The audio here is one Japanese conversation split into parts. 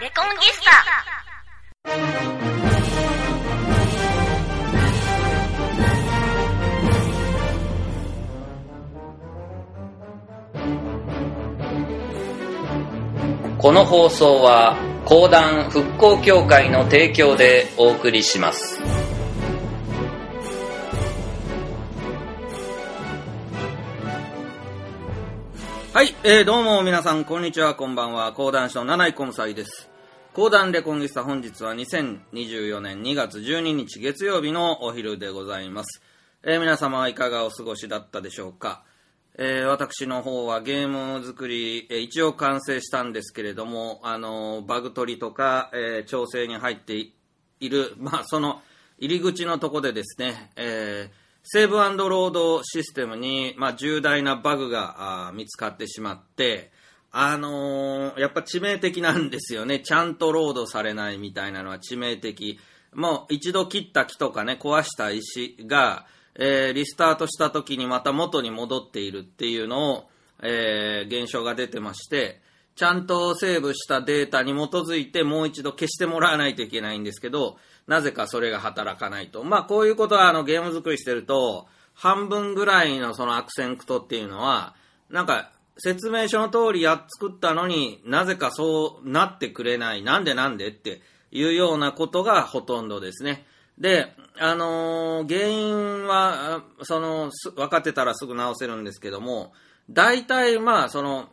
レコンギスタ。この放送は講談復興協会の提供でお送りします。はい、えー、どうも皆さん、こんにちは、こんばんは。講談師の七井小西です。講談レコンギスタ本日は2024年2月12日月曜日のお昼でございます。えー皆様はいかがお過ごしだったでしょうか？えー私の方はゲーム作り、えー一応完成したんですけれども、あのバグ取りとか、え調整に入っている、まあ、その入り口のとこでですね、えーセーブロードシステムに、まあ、重大なバグが見つかってしまって、あのーやっぱ致命的なんですよね。ちゃんとロードされないみたいなのは致命的。もう一度切った木とかね、壊した石が、えーリスタートした時にまた元に戻っているっていうのを、えー現象が出てまして、ちゃんとセーブしたデータに基づいてもう一度消してもらわないといけないんですけど、なぜかそれが働かないと。まあこういうことはあのゲーム作りしてると、半分ぐらいのその悪戦苦闘っていうのは、なんか説明書の通りや作ったのになぜかそうなってくれない。なんでなんでっていうようなことがほとんどですね。で、あのー原因は、その、分かってたらすぐ直せるんですけども、大体まあ、その、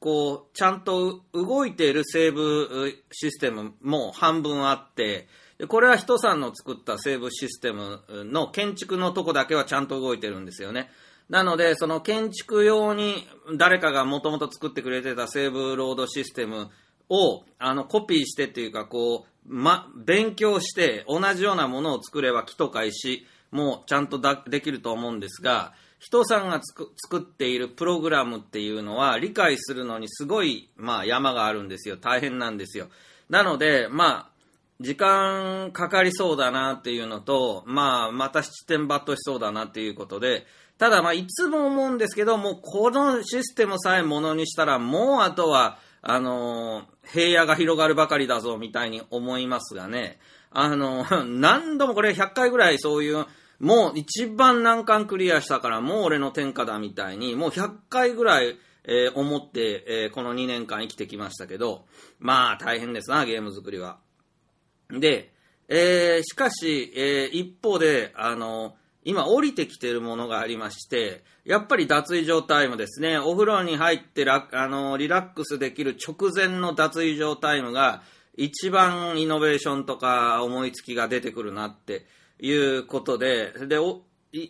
こう、ちゃんと動いているセーブシステムも半分あって、これは人さんの作ったセーブシステムの建築のとこだけはちゃんと動いてるんですよね。なので、その建築用に誰かがもともと作ってくれてたセーブロードシステムをあのコピーしてっていうか、こう、ま、勉強して同じようなものを作れば木とか石もちゃんとできると思うんですが、人さんが作っているプログラムっていうのは理解するのにすごい、まあ、山があるんですよ。大変なんですよ。なので、まあ、時間かかりそうだなっていうのと、まあ、また七点抜刀しそうだなっていうことで、ただまあ、いつも思うんですけど、もうこのシステムさえものにしたら、もうあとは、あのー平野が広がるばかりだぞ、みたいに思いますがね、あのー 何度もこれ100回ぐらいそういう、もう一番難関クリアしたから、もう俺の天下だみたいに、もう100回ぐらい、えー思って、えこの2年間生きてきましたけど、まあ大変ですな、ゲーム作りは。で、えーしかし、えー一方で、あの、今降りてきてるものがありまして、やっぱり脱衣状タイムですね。お風呂に入ってラあのリラックスできる直前の脱衣状タイムが一番イノベーションとか思いつきが出てくるなっていうことで、で、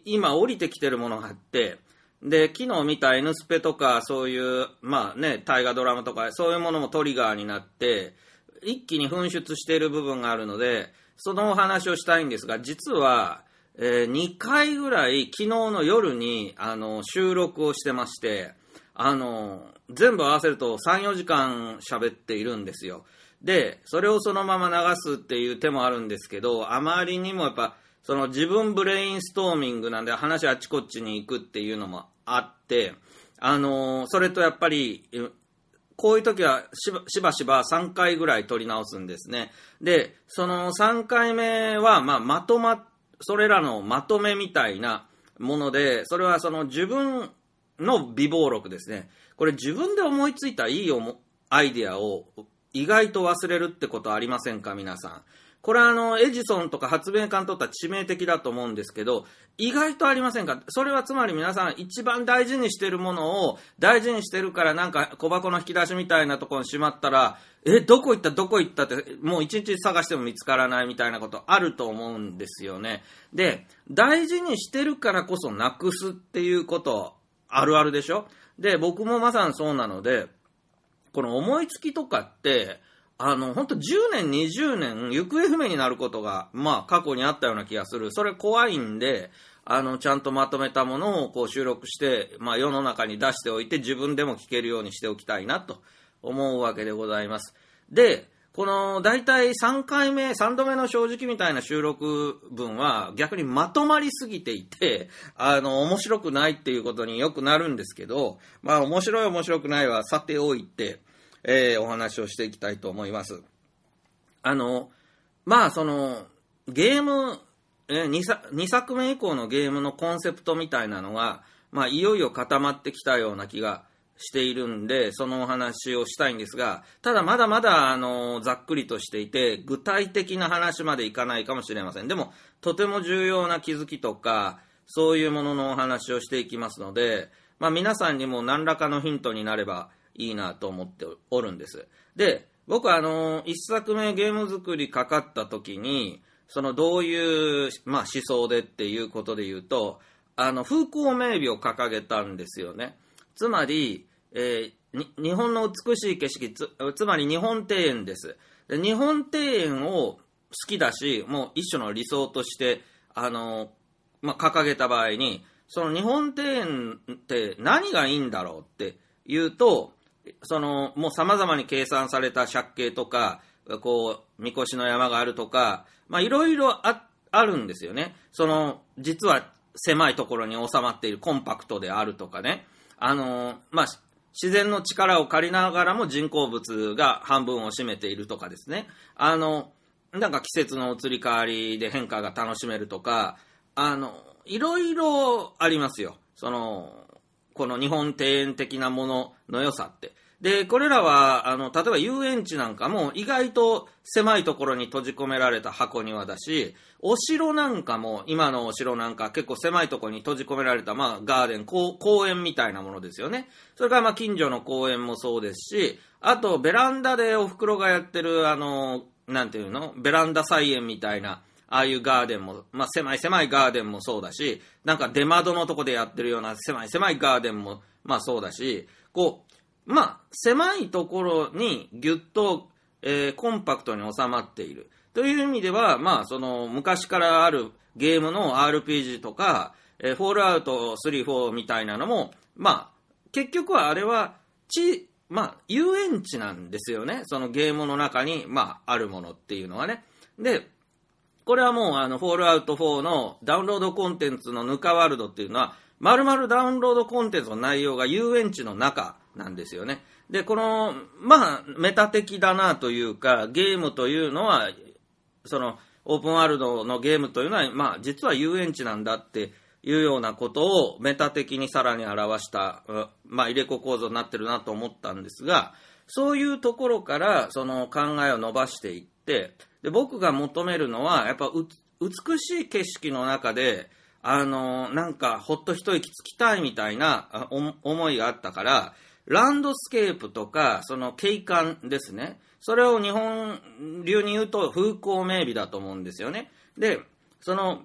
今降りてきてるものがあって、で、昨日見た N スペとか、そういう、まあね、大河ドラマとか、そういうものもトリガーになって、一気に噴出している部分があるので、そのお話をしたいんですが、実は、え2回ぐらい昨日の夜にあの収録をしてまして、あの全部合わせると3、4時間喋っているんですよ。で、それをそのまま流すっていう手もあるんですけど、あまりにもやっぱ、その自分ブレインストーミングなんで話あっちこっちに行くっていうのもあって、あのそれとやっぱり、こういう時はしばしばしば3回ぐらい取り直すんですね。で、その3回目は、まあ、まとま、それらのまとめみたいなもので、それはその自分の微暴録ですね。これ自分で思いついたいいアイディアを意外と忘れるってことありませんか皆さん。これはあの、エジソンとか発明家にとっては致命的だと思うんですけど、意外とありませんか？それはつまり皆さん一番大事にしてるものを大事にしてるからなんか小箱の引き出しみたいなところにしまったら、え、どこ行った？どこ行った？って、もう一日探しても見つからないみたいなことあると思うんですよね。で、大事にしてるからこそなくすっていうことあるあるでしょ？で、僕もまさにそうなので、この思いつきとかって、あの、本当10年、20年、行方不明になることが、まあ、過去にあったような気がする。それ怖いんで、あの、ちゃんとまとめたものをこう収録して、まあ、世の中に出しておいて、自分でも聞けるようにしておきたいなと思うわけでございます。で、この、大体3回目、3度目の正直みたいな収録分は、逆にまとまりすぎていて、あの、面白くないっていうことによくなるんですけど、まあ、面白い面白くないはさておいて、えーお話をしていきたいと思います。あの、まあその、ゲーム、え 2, 作2作目以降のゲームのコンセプトみたいなのが、まあいよいよ固まってきたような気がしているんで、そのお話をしたいんですが、ただまだまだ、あの、ざっくりとしていて、具体的な話までいかないかもしれません。でも、とても重要な気づきとか、そういうもののお話をしていきますので、まあ皆さんにも何らかのヒントになればいいなと思っておるんです。で、僕はあの、一作目ゲーム作りかかった時に、そのどういう、まあ、思想でっていうことで言うと、あの、風光明媚を掲げたんですよね。つまり、えー、日本の美しい景色つ、つまり日本庭園です。で日本庭園を好きだし、もう一種の理想として、あの、まあ、掲げた場合に、その日本庭園って何がいいんだろうって言うと、その、もう様々に計算された借景とか、こう、みこしの山があるとか、まあ、いろいろあ、るんですよね。その、実は狭いところに収まっているコンパクトであるとかね。あの、まあ、自然の力を借りながらも人工物が半分を占めているとかですね。あの、なんか季節の移り変わりで変化が楽しめるとか、あの、いろいろありますよ。その、この日本庭園的なものの良さって。で、これらは、あの、例えば遊園地なんかも意外と狭いところに閉じ込められた箱庭だし、お城なんかも、今のお城なんか結構狭いところに閉じ込められた、まあ、ガーデン、公園みたいなものですよね。それから、まあ、近所の公園もそうですし、あと、ベランダでお袋がやってる、あの、なんていうの？ベランダ菜園みたいな、ああいうガーデンも、まあ、狭い狭いガーデンもそうだし、なんか出窓のとこでやってるような狭い狭いガーデンも、まあそうだし、こう、まあ、狭いところにぎゅっと、えー、コンパクトに収まっている。という意味では、まあ、その、昔からあるゲームの RPG とか、えー、フォールアウト3、4みたいなのも、まあ、結局はあれは、ち、まあ、遊園地なんですよね。そのゲームの中に、まあ、あるものっていうのはね。で、これはもう、あの、フォールアウト4のダウンロードコンテンツのぬかワールドっていうのは、まるまるダウンロードコンテンツの内容が遊園地の中なんですよね。で、この、まあ、メタ的だなというか、ゲームというのは、その、オープンワールドのゲームというのは、まあ、実は遊園地なんだっていうようなことをメタ的にさらに表した、まあ、入れ子構造になってるなと思ったんですが、そういうところから、その考えを伸ばしていって、で、僕が求めるのは、やっぱ美しい景色の中で、あの、なんか、ほっと一息つきたいみたいな思いがあったから、ランドスケープとか、その景観ですね。それを日本流に言うと風光明媚だと思うんですよね。で、その、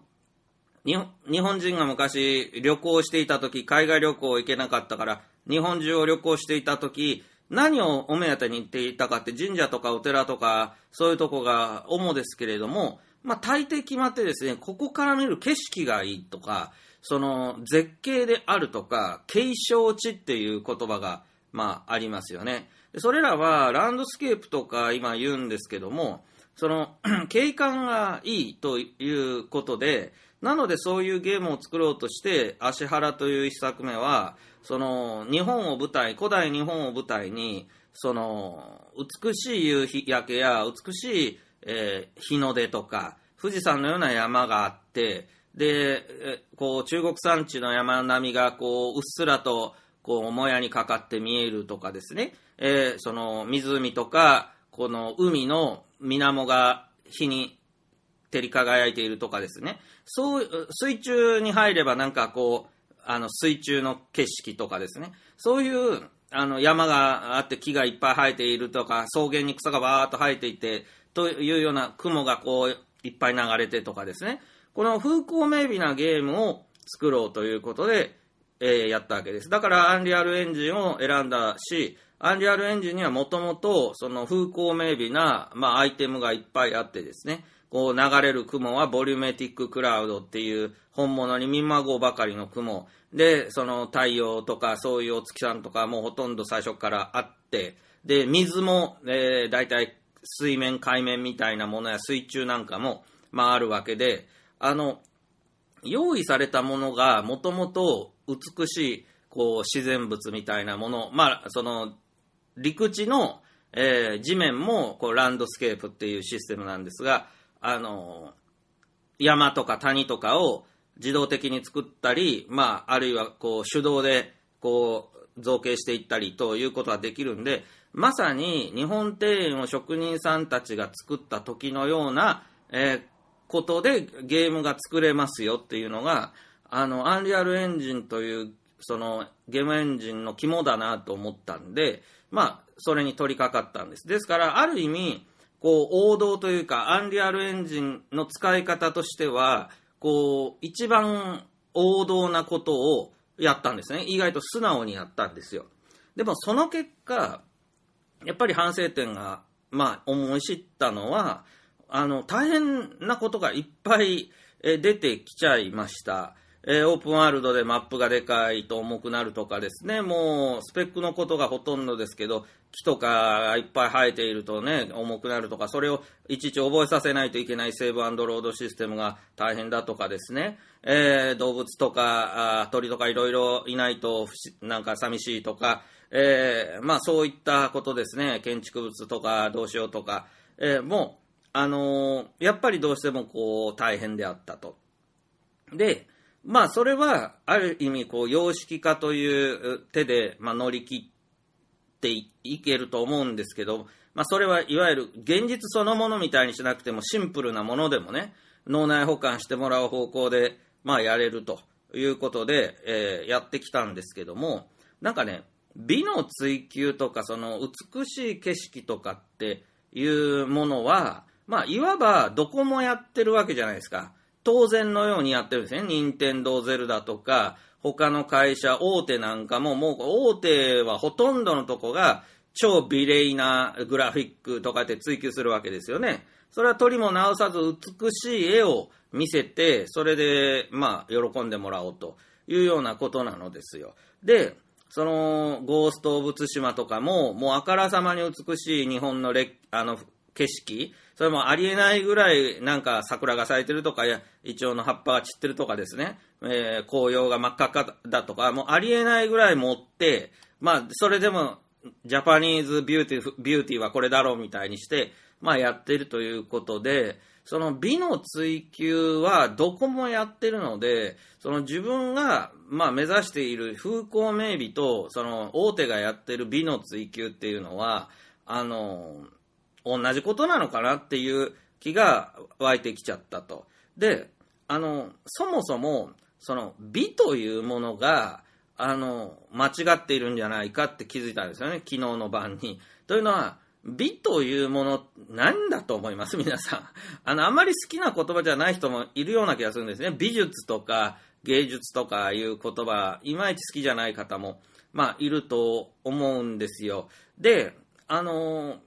日本人が昔旅行していた時、海外旅行行けなかったから、日本中を旅行していた時、何をお目当てに行っていたかって神社とかお寺とかそういうとこが主ですけれども、まあ大抵決まってですね、ここから見る景色がいいとか、その絶景であるとか、景勝地っていう言葉が、まあありますよね。それらはランドスケープとか今言うんですけども、その 景観がいいということで、なのでそういうゲームを作ろうとして、芦原という一作目は、その日本を舞台、古代日本を舞台に、その美しい夕日焼けや美しい、えー、日の出とか、富士山のような山があって、で、こう中国山地の山並みがこううっすらとこうもやにかかって見えるとかですね、えー、その湖とか、この海の水面が日に照り輝いているとかですね、そう、水中に入ればなんかこう、あの、水中の景色とかですね。そういう、あの、山があって木がいっぱい生えているとか、草原に草がバーっと生えていて、というような雲がこう、いっぱい流れてとかですね。この風光明媚なゲームを作ろうということで、えー、やったわけです。だから、アンリアルエンジンを選んだし、アンリアルエンジンにはもともと、その風光明媚な、まあ、アイテムがいっぱいあってですね、こう流れる雲はボリュメティッククラウドっていう本物に見まごうばかりの雲。で、その太陽とかそういうお月さんとかもほとんど最初からあって、で、水も、えー、大体水面、海面みたいなものや水中なんかも、まああるわけで、あの、用意されたものがもともと美しい、こう、自然物みたいなもの、まあ、その、陸地の、えー地面もこうランドスケープっていうシステムなんですが、あの山とか谷とかを自動的に作ったり、まあ、あるいはこう手動でこう造形していったりということができるんで、まさに日本庭園を職人さんたちが作った時のような、えーことでゲームが作れますよっていうのが、あの、アンリアルエンジンという、そのゲームエンジンの肝だなと思ったんで、まあ、それに取り掛かったんです。ですから、ある意味、こう、王道というか、アンリアルエンジンの使い方としては、こう、一番王道なことをやったんですね。意外と素直にやったんですよ。でも、その結果、やっぱり反省点が、まあ、思い知ったのは、あの、大変なことがいっぱいえ出てきちゃいました。えーオープンワールドでマップがでかいと重くなるとかですね、もうスペックのことがほとんどですけど、木とかがいっぱい生えているとね、重くなるとか、それをいちいち覚えさせないといけないセーブアンドロードシステムが大変だとかですね、えー動物とか鳥とかいろいろいないとなんか寂しいとか、えーまあそういったことですね、建築物とかどうしようとか、えもう、あのーやっぱりどうしてもこう大変であったと。で、まあそれはある意味こう様式化という手で、まあ、乗り切っていけると思うんですけど、まあ、それはいわゆる現実そのものみたいにしなくてもシンプルなものでもね脳内保管してもらう方向で、まあ、やれるということで、えーやってきたんですけどもなんかね美の追求とかその美しい景色とかっていうものは、まあ、いわばどこもやってるわけじゃないですか。当然のようにやってるんですね。任天堂ゼルダとか、他の会社、大手なんかも、もう大手はほとんどのとこが超美麗なグラフィックとかって追求するわけですよね。それは取りも直さず美しい絵を見せて、それで、まあ、喜んでもらおうというようなことなのですよ。で、その、ゴースト・オブ・ツシマとかも、もうあからさまに美しい日本のれあの景色、それもありえないぐらい、なんか桜が咲いてるとか、いやイチョウの葉っぱが散ってるとかですね、えー紅葉が真っ赤っかだとか、もうありえないぐらい持って、まあ、それでも、Japanese beautif- beauty はこれだろうみたいにして、まあ、やってるということで、その美の追求はどこもやってるので、その自分が、まあ、目指している風光明媚と、その大手がやってる美の追求っていうのは、あの、同じことなのかなっていう気が湧いてきちゃったと。で、あの、そもそも、その美というものが、あの、間違っているんじゃないかって気づいたんですよね、昨日の晩に。というのは、美というもの、何だと思います？皆さん。あの、あまり好きな言葉じゃない人もいるような気がするんですね。美術とか芸術とかいう言葉、いまいち好きじゃない方も、まあ、いると思うんですよ。で、あの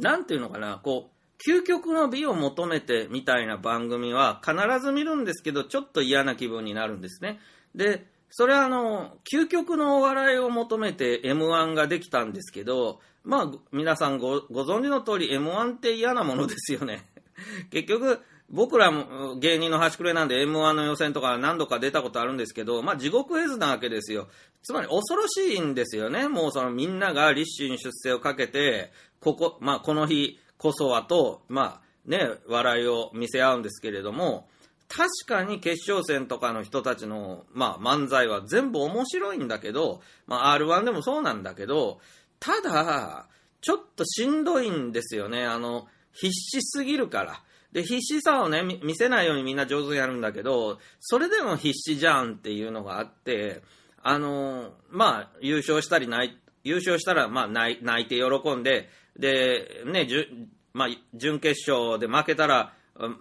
なんていうのかな、こう、究極の美を求めてみたいな番組は必ず見るんですけど、ちょっと嫌な気分になるんですね。で、それはあの、究極のお笑いを求めて M1 ができたんですけど、まあ、皆さんご存知の通り M1 って嫌なものですよね。結局、僕らも芸人の端くれなんで M1 の予選とか何度か出たことあるんですけど、まあ地獄絵図なわけですよ。つまり恐ろしいんですよね。もうそのみんなが立身出世をかけて、ここ、まあこの日こそはと、まあね、笑いを見せ合うんですけれども、確かに決勝戦とかの人たちの、まあ、漫才は全部面白いんだけど、まあ、R1 でもそうなんだけど、ただ、ちょっとしんどいんですよね。あの、必死すぎるから。で、必死さをね、見せないようにみんな上手にやるんだけど、それでも必死じゃんっていうのがあって、あの、まあ、優勝したりない、優勝したら、まあ、泣いて喜んで、で、ね、じゅまあ、準決勝で負けたら、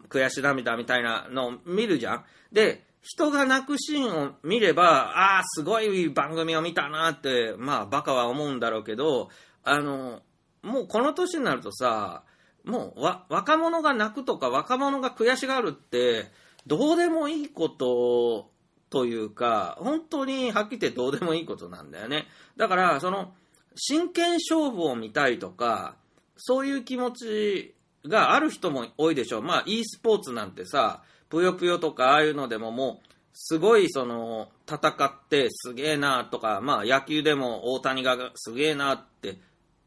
悔し涙みたいなのを見るじゃん。で、人が泣くシーンを見れば、ああ、すごい番組を見たなって、まあ、バカは思うんだろうけど、あの、もうこの年になるとさ、もうわ若者が泣くとか若者が悔しがるって、どうでもいいことというか、本当にはっきり言ってどうでもいいことなんだよね。だから、その、真剣勝負を見たいとか、そういう気持ちがある人も多いでしょう。まあ、e スポーツなんてさ、ぷよぷよとかああいうのでももう、すごいその、戦ってすげえなとか、まあ野球でも大谷がすげえなって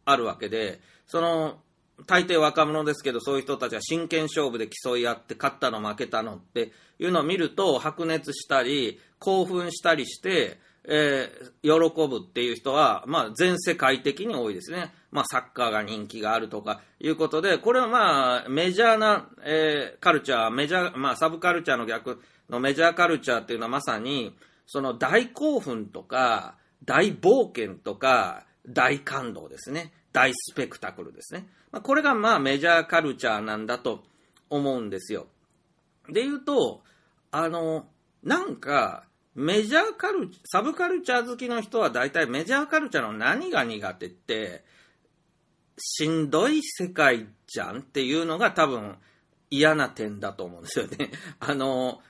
あるわけで、その、大抵若者ですけど、そういう人たちは真剣勝負で競い合って、勝ったの負けたのっていうのを見ると、白熱したり、興奮したりして、えー、喜ぶっていう人は、まあ、全世界的に多いですね。まあ、サッカーが人気があるとかいうことで、これはまあ、メジャーな、えー、カルチャー、メジャー、まあ、サブカルチャーの逆のメジャーカルチャーっていうのはまさに、その大興奮とか、大冒険とか、大感動ですね。大スペクタクルですね。まあ、これがまあメジャーカルチャーなんだと思うんですよ。で言うと、あの、なんか、メジャーカル、サブカルチャー好きの人は大体メジャーカルチャーの何が苦手って、しんどい世界じゃんっていうのが多分嫌な点だと思うんですよね。あの、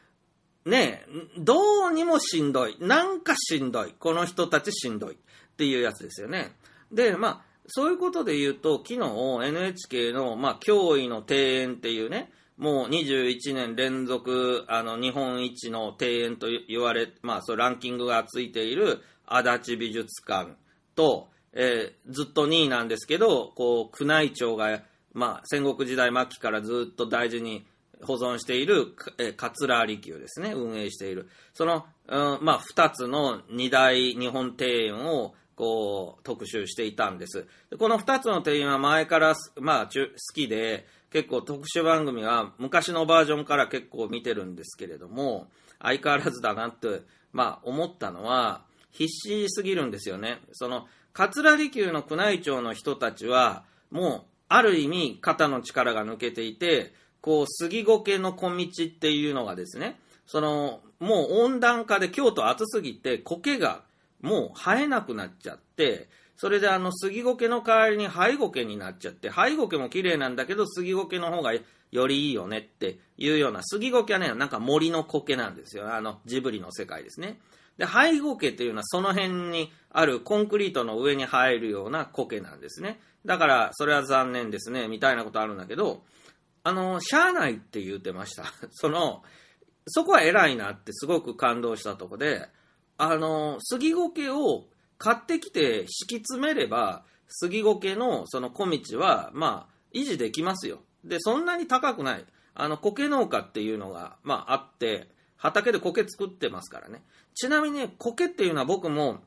ねどうにもしんどい。なんかしんどい。この人たちしんどい。っていうやつですよね。で、まあ、そういうことで言うと、昨日 NHK の、まあ、驚異の庭園っていうね、もう21年連続、あの、日本一の庭園と言われ、まあ、そうランキングがついている足立美術館と、えー、ずっと2位なんですけど、こう、宮内庁が、まあ、戦国時代末期からずっと大事に保存している、え、桂離宮ですね、運営している。その、うん、まあ、2つの2大日本庭園を、こう、特集していたんです。でこの2つの庭園は前から、まあ、好きで、結構特殊番組は昔のバージョンから結構見てるんですけれども、相変わらずだなって、まあ、思ったのは、必死すぎるんですよね。その、桂離宮の宮内庁の人たちは、もう、ある意味、肩の力が抜けていて、こう、杉苔の小道っていうのがですね、その、もう温暖化で京都暑すぎて、苔がもう生えなくなっちゃって、それであの杉苔の代わりに灰苔になっちゃって、灰苔も綺麗なんだけど杉苔の方がよりいいよねっていうような、杉苔はね、なんか森の苔なんですよ。あのジブリの世界ですね。で、灰苔っていうのはその辺にあるコンクリートの上に生えるような苔なんですね。だから、それは残念ですね、みたいなことあるんだけど、あの、しゃあないって言うてました。その、そこは偉いなってすごく感動したとこで、あの、杉苔を買ってきて敷き詰めれば、杉苔のその小道は、まあ、維持できますよ。で、そんなに高くない。あの、苔農家っていうのが、まあ、あって、畑で苔作ってますからね。ちなみに、苔っていうのは僕も、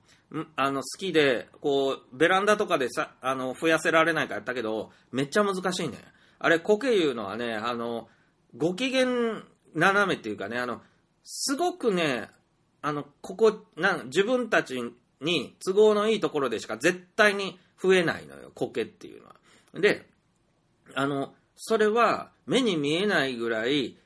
あの、好きで、こう、ベランダとかでさ、あの、増やせられないからやったけど、めっちゃ難しいね。あれ、苔いうのはね、あの、ご機嫌斜めっていうかね、あの、すごくね、あの、ここ、な自分たちに都合のいいところでしか絶対に増えないのよ、苔っていうのは。で、あの、それは目に見えないぐらい、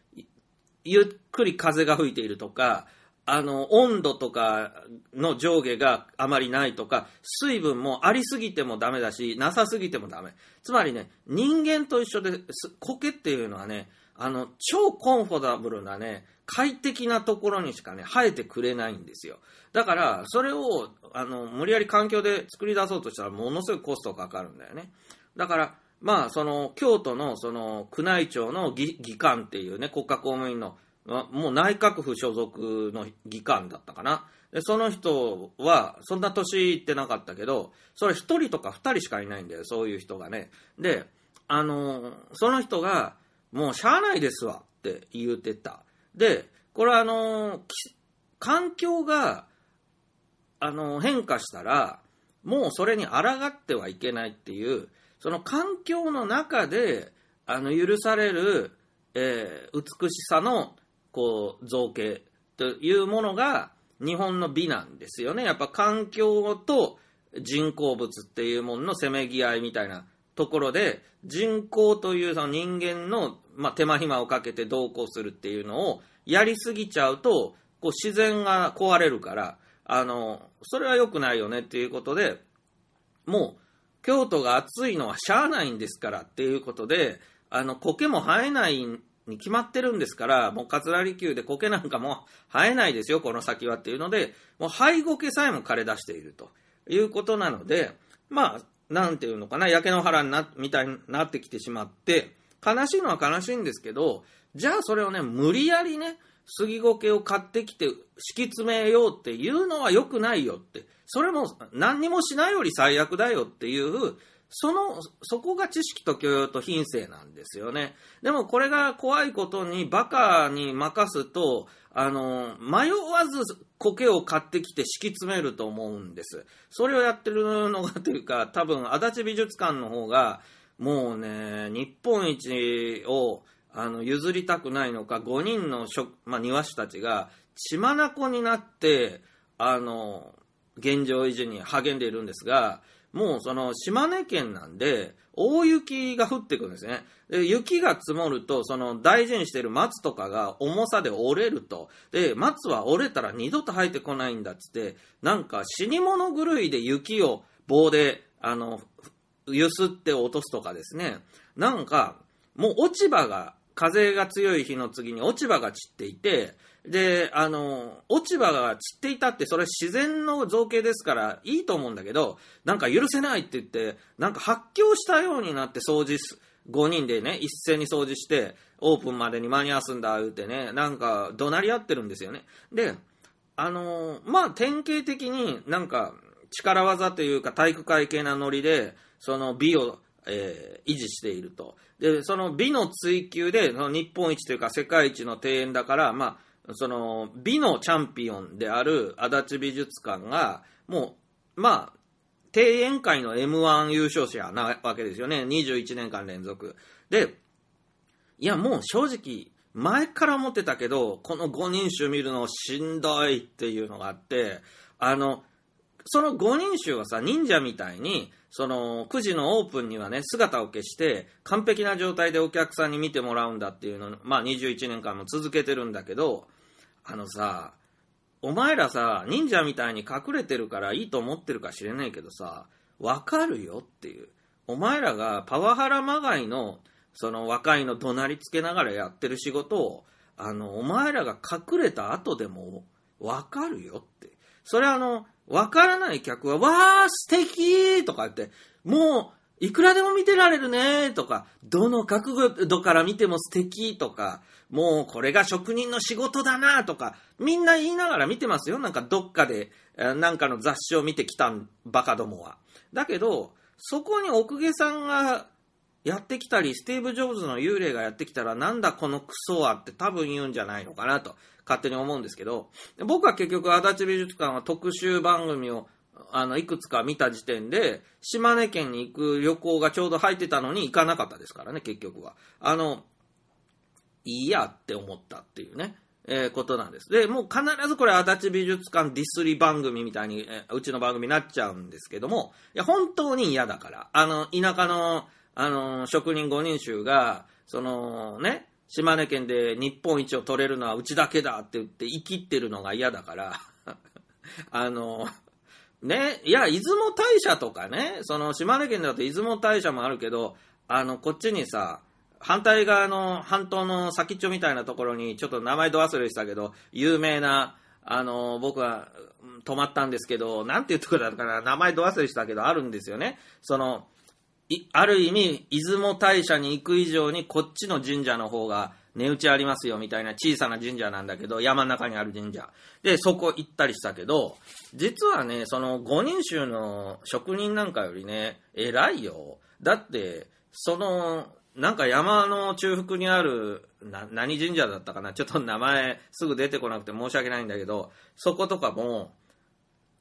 ゆっくり風が吹いているとか、あの、温度とかの上下があまりないとか、水分もありすぎてもダメだし、なさすぎてもダメ。つまりね、人間と一緒で、苔っていうのはね、あの、超コンフォタブルなね、快適なところにしかね、生えてくれないんですよ。だから、それを、あの、無理やり環境で作り出そうとしたら、ものすごいコストかかるんだよね。だから、まあ、その、京都の、その、宮内庁の議官っていうね、国家公務員の、もう内閣府所属の議官だったかな。で、その人は、そんな年いってなかったけど、それ一人とか二人しかいないんだよ、そういう人がね。で、あの、その人が、もうしゃあないですわって言うてた。で、これはあの、環境が、あの、変化したら、もうそれに抗ってはいけないっていう、その環境の中で、あの、許される、えー、美しさの、こう、造形というものが、日本の美なんですよね。やっぱ環境と人工物っていうもののせめぎ合いみたいなところで、人工というその人間の、まあ、手間暇をかけて同行するっていうのをやりすぎちゃうと、こう自然が壊れるから、あの、それは良くないよねっていうことで、もう、京都が暑いのはしゃあないんですからっていうことで、あの、苔も生えないに決まってるんですから、もう桂離宮で苔なんかも生えないですよ、この先はっていうので、もう灰苔さえも枯れ出しているということなので、まあ、なんていうのかな、焼け野原にな、みたいになってきてしまって、悲しいのは悲しいんですけど、じゃあそれをね、無理やりね、杉苔を買ってきて敷き詰めようっていうのは良くないよって、それも何にもしないより最悪だよっていうその、そこが知識と許容と品性なんですよね。でもこれが怖いことにバカに任すと、あの、迷わず苔を買ってきて敷き詰めると思うんです。それをやってるのがというか、多分足立美術館の方が、もうね、日本一をあの譲りたくないのか、5人のまあ、庭師たちが血眼になって、あの、現状維持に励んでいるんですが、もうその島根県なんで、大雪が降ってくるんですね。で雪が積もると、その大事にしている松とかが重さで折れると。で、松は折れたら二度と生えてこないんだっつって、なんか死に物狂いで雪を棒で、あの、揺すって落とすとかですね。なんか、もう落ち葉が、風が強い日の次に落ち葉が散っていて、で、あの、落ち葉が散っていたって、それ自然の造形ですからいいと思うんだけど、なんか許せないって言って、なんか発狂したようになって掃除す、5人でね、一斉に掃除して、オープンまでに間に合わすんだ、言うてね、なんか怒鳴り合ってるんですよね。で、あのまあ、典型的になんか力技というか体育会系なノリで、その美を、えー、維持していると。で、その美の追求で、その日本一というか世界一の庭園だから、まあ、その美のチャンピオンである足立美術館が、もう、まあ、庭園界の M1 優勝者なわけですよね。21年間連続。で、いや、もう正直、前から思ってたけど、この5人衆見るのしんどいっていうのがあって、あの、その5人衆はさ、忍者みたいに、その9時のオープンにはね、姿を消して、完璧な状態でお客さんに見てもらうんだっていうのまあ21年間も続けてるんだけど、あのさ、お前らさ、忍者みたいに隠れてるからいいと思ってるか知れないけどさ、わかるよっていう。お前らがパワハラまがいの、その若いの怒鳴りつけながらやってる仕事を、あの、お前らが隠れた後でもわかるよって。それあの、わからない客は、わー素敵とか言って、もう、いくらでも見てられるねとか、どの角度から見ても素敵とか、もうこれが職人の仕事だなとか、みんな言いながら見てますよ。なんかどっかで、なんかの雑誌を見てきたバカどもは。だけど、そこに奥下さんがやってきたり、スティーブ・ジョブズの幽霊がやってきたら、なんだこのクソはって多分言うんじゃないのかなと、勝手に思うんですけど、僕は結局、足立美術館は特集番組をあの、いくつか見た時点で、島根県に行く旅行がちょうど入ってたのに行かなかったですからね、結局は。あの、いいやって思ったっていうね、えー、ことなんです。で、もう必ずこれ、足立美術館ディスり番組みたいに、えー、うちの番組になっちゃうんですけども、いや、本当に嫌だから。あの、田舎の、あの、職人5人衆が、その、ね、島根県で日本一を取れるのはうちだけだって言って生きってるのが嫌だから、あの、ね、いや、出雲大社とかね、その島根県だと出雲大社もあるけど、あの、こっちにさ、反対側の半島の先っちょみたいなところに、ちょっと名前ど忘れしたけど、有名な、あの、僕は泊まったんですけど、なんていうところだったかな、名前ど忘れしたけど、あるんですよね。その、ある意味、出雲大社に行く以上に、こっちの神社の方が、値打ちありますよみたいな小さな神社なんだけど、山の中にある神社。で、そこ行ったりしたけど、実はね、その五人衆の職人なんかよりね、偉いよ。だって、その、なんか山の中腹にある、な、何神社だったかなちょっと名前すぐ出てこなくて申し訳ないんだけど、そことかも、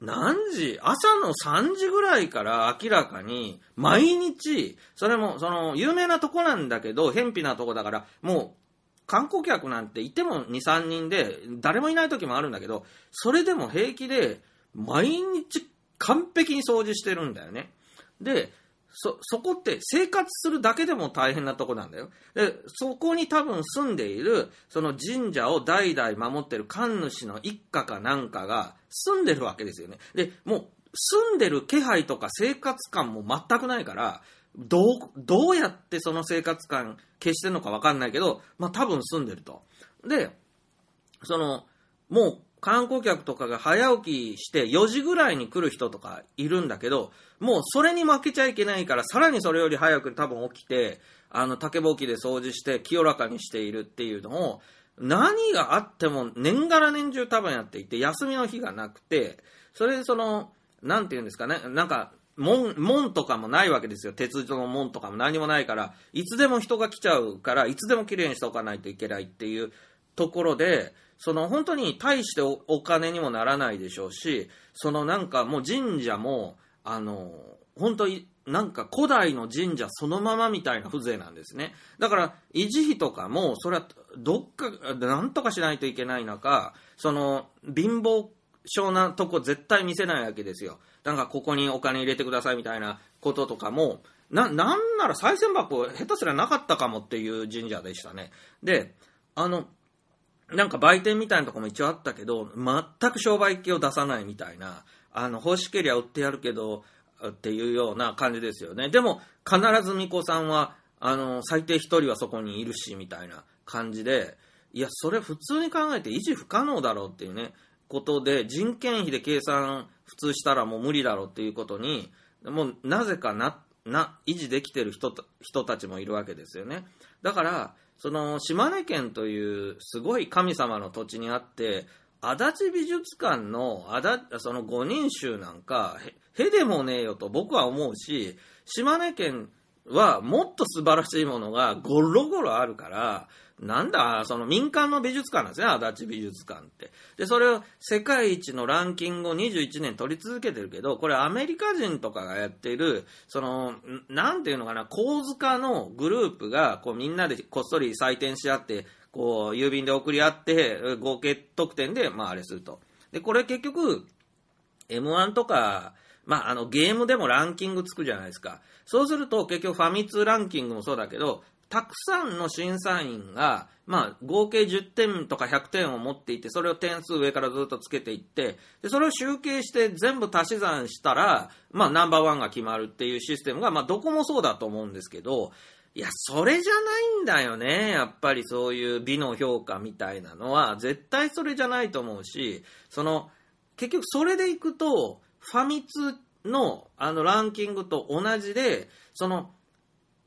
何時？朝の3時ぐらいから明らかに、毎日、それも、その、有名なとこなんだけど、偏僻なとこだから、もう、観光客なんていても2、3人で、誰もいない時もあるんだけど、それでも平気で、毎日完璧に掃除してるんだよね。で、そ、そこって生活するだけでも大変なとこなんだよ。で、そこに多分住んでいる、その神社を代々守ってる神主の一家かなんかが住んでるわけですよね。で、もう住んでる気配とか生活感も全くないから、どう、どうやってその生活感消してるのかわかんないけど、まあ多分住んでると。で、その、もう観光客とかが早起きして4時ぐらいに来る人とかいるんだけど、もうそれに負けちゃいけないから、さらにそれより早く多分起きて、あの、竹ぼうきで掃除して清らかにしているっていうのを、何があっても年がら年中多分やっていて、休みの日がなくて、それでその、なんて言うんですかね、なんか、門、門とかもないわけですよ。鉄道の門とかも何もないから、いつでも人が来ちゃうから、いつでも綺麗にしておかないといけないっていうところで、その本当に大してお金にもならないでしょうし、そのなんかもう神社も、あの、本当になんか古代の神社そのままみたいな風情なんですね。だから維持費とかも、それはどっか、なんとかしないといけない中、その貧乏症なとこ絶対見せないわけですよ。なんかここにお金入れてくださいみたいなこととかも、な、なんなら賽銭箱下手すらなかったかもっていう神社でしたね。で、あの、なんか売店みたいなとこも一応あったけど、全く商売機を出さないみたいな、あの、欲しけりゃ売ってやるけど、っていうような感じですよね。でも、必ず巫女さんは、あの、最低一人はそこにいるし、みたいな感じで、いや、それ普通に考えて維持不可能だろうっていうね、ことで、人件費で計算普通したらもう無理だろうっていうことに、もうなぜかな、な、維持できてる人人たちもいるわけですよね。だから、その島根県というすごい神様の土地にあって、足立美術館の足立その五人衆なんかへ、へでもねえよと僕は思うし、島根県はもっと素晴らしいものがゴロゴロあるから、なんだ、その民間の美術館なんですね、足立美術館って。で、それを世界一のランキングを21年取り続けてるけど、これアメリカ人とかがやっている、その、なんていうのかな、構図家のグループが、こうみんなでこっそり採点し合って、こう、郵便で送り合って、合計得点で、まああれすると。で、これ結局、M1 とか、まあ、あの、ゲームでもランキングつくじゃないですか。そうすると、結局ファミ通ランキングもそうだけど、たくさんの審査員が、まあ、合計10点とか100点を持っていて、それを点数上からずっとつけていって、で、それを集計して全部足し算したら、まあ、ナンバーワンが決まるっていうシステムが、まあ、どこもそうだと思うんですけど、いや、それじゃないんだよね。やっぱりそういう美の評価みたいなのは、絶対それじゃないと思うし、その、結局それでいくと、ファミ通のあのランキングと同じで、その、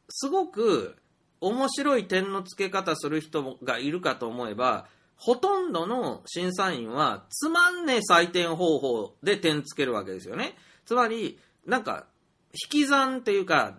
すごく面白い点の付け方する人がいるかと思えば、ほとんどの審査員はつまんねえ採点方法で点つけるわけですよね。つまり、なんか、引き算っていうか、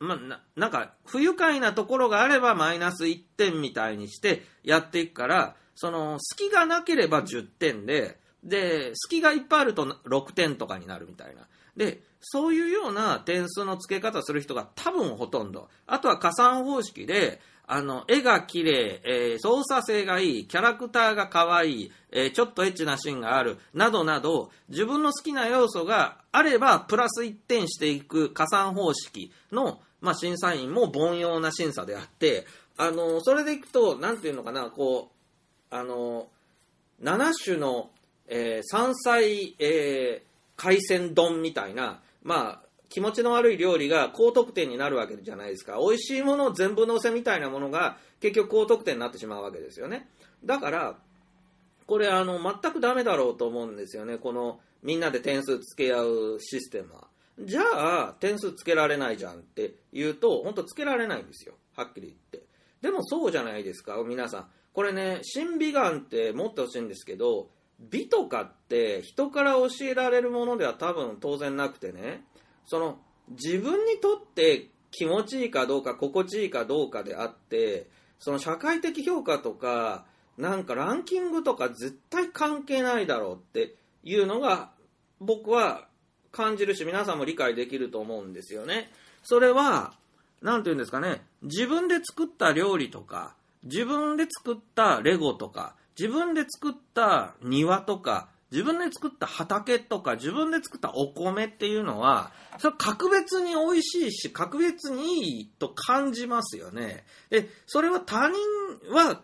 まな、なんか、不愉快なところがあればマイナス1点みたいにしてやっていくから、その、隙がなければ10点で、で、隙がいっぱいあると6点とかになるみたいな。で、そういうような点数の付け方する人が多分ほとんど。あとは加算方式で、あの、絵が綺麗、えー、操作性がいい、キャラクターが可愛い、えー、ちょっとエッチなシーンがある、などなど、自分の好きな要素があれば、プラス1点していく加算方式の、まあ、審査員も凡庸な審査であって、あの、それでいくと、なんていうのかな、こう、あの、7種の、えー、山菜、えー、海鮮丼みたいな、まあ、気持ちの悪い料理が高得点になるわけじゃないですか。美味しいものを全部乗せみたいなものが結局高得点になってしまうわけですよね。だから、これあの、全くダメだろうと思うんですよね。この、みんなで点数つけ合うシステムは。じゃあ、点数つけられないじゃんって言うと、本当つけられないんですよ。はっきり言って。でもそうじゃないですか、皆さん。これね、審美眼って持ってほしいんですけど、美とかって人から教えられるものでは多分当然なくてねその自分にとって気持ちいいかどうか心地いいかどうかであってその社会的評価とかなんかランキングとか絶対関係ないだろうっていうのが僕は感じるし皆さんも理解できると思うんですよね。それは何て言うんですかね自分で作った料理とか自分で作ったレゴとか自分で作った庭とか、自分で作った畑とか、自分で作ったお米っていうのは、それ格別に美味しいし、格別にいいと感じますよね。で、それは他人は、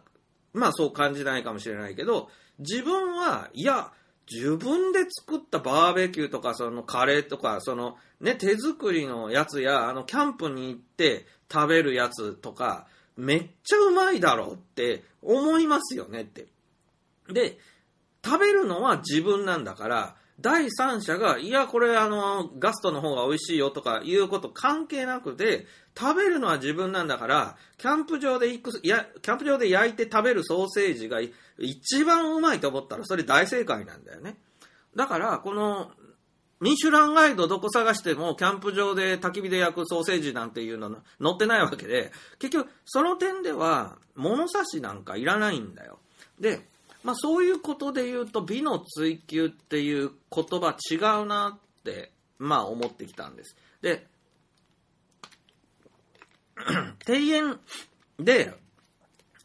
まあそう感じないかもしれないけど、自分は、いや、自分で作ったバーベキューとか、そのカレーとか、そのね、手作りのやつや、あの、キャンプに行って食べるやつとか、めっちゃうまいだろうって思いますよねって。で、食べるのは自分なんだから、第三者が、いや、これあの、ガストの方が美味しいよとかいうこと関係なくて、食べるのは自分なんだから、キャンプ場で行く、や、キャンプ場で焼いて食べるソーセージが一番うまいと思ったら、それ大正解なんだよね。だから、この、ミシュランガイドどこ探しても、キャンプ場で焚き火で焼くソーセージなんていうの載ってないわけで、結局、その点では、物差しなんかいらないんだよ。で、まあそういうことで言うと、美の追求っていう言葉違うなって、まあ思ってきたんです。で、庭園で、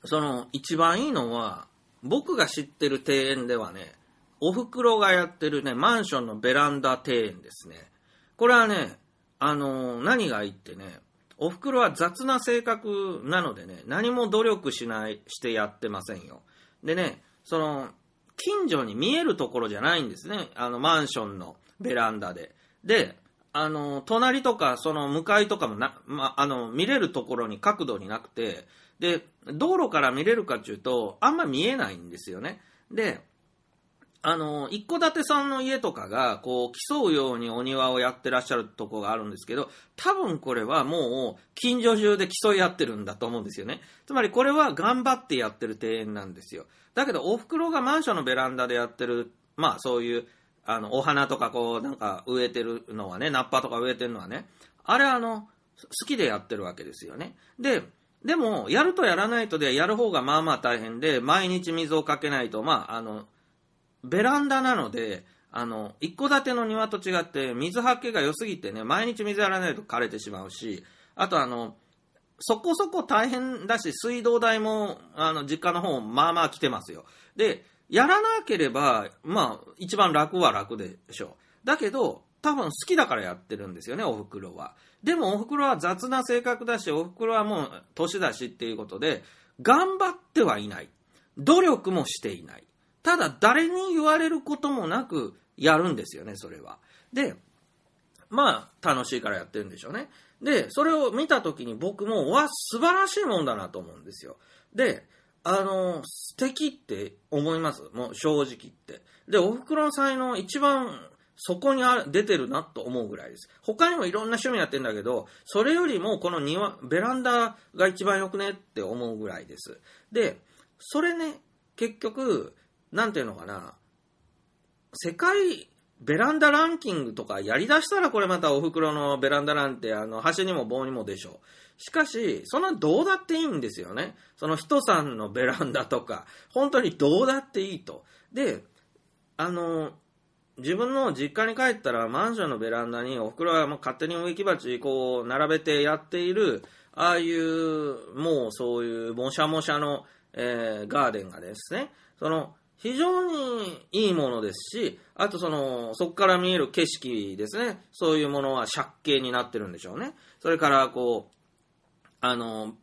その一番いいのは、僕が知ってる庭園ではね、お袋がやってるね、マンションのベランダ庭園ですね。これはね、あのー、何がいいってね、お袋は雑な性格なのでね、何も努力しない、してやってませんよ。でね、その、近所に見えるところじゃないんですね。あの、マンションのベランダで。で、あの、隣とか、その向かいとかもな、まあの、見れるところに角度になくて、で、道路から見れるかっていうと、あんま見えないんですよね。で、あの、一戸建てさんの家とかが、こう、競うようにお庭をやってらっしゃるとこがあるんですけど、多分これはもう、近所中で競い合ってるんだと思うんですよね。つまりこれは頑張ってやってる庭園なんですよ。だけど、お袋がマンションのベランダでやってる、まあそういう、あの、お花とかこう、なんか植えてるのはね、ナッパとか植えてるのはね、あれあの、好きでやってるわけですよね。で、でも、やるとやらないとで、やる方がまあまあ大変で、毎日水をかけないと、まあ、あの、ベランダなので、あの、一戸建ての庭と違って、水はけが良すぎてね、毎日水やらないと枯れてしまうし、あとあの、そこそこ大変だし、水道代も、あの、実家の方、まあまあ来てますよ。で、やらなければ、まあ、一番楽は楽でしょう。だけど、多分好きだからやってるんですよね、お袋は。でもお袋は雑な性格だし、お袋はもう年だしっていうことで、頑張ってはいない。努力もしていない。ただ誰に言われることもなくやるんですよね、それは。で、まあ楽しいからやってるんでしょうね。で、それを見た時に僕も、わ、素晴らしいもんだなと思うんですよ。で、あの、素敵って思います？もう正直言って。で、お袋の才能一番そこに出てるなと思うぐらいです。他にもいろんな趣味やってんだけど、それよりもこの庭、ベランダが一番良くねって思うぐらいです。で、それね、結局、なんていうのかな、世界ベランダランキングとかやりだしたらこれまたお袋のベランダなんてあの端にも棒にもでしょう。しかし、そんなどうだっていいんですよね。その人さんのベランダとか、本当にどうだっていいと。で、あの、自分の実家に帰ったらマンションのベランダにお袋はもう勝手に植木鉢こう並べてやっている、ああいうもうそういうもしゃもしゃの、えー、ガーデンがですね、その非常にいいものですし、あとその、そこから見える景色ですね。そういうものは借景になってるんでしょうね。それから、こう、あの、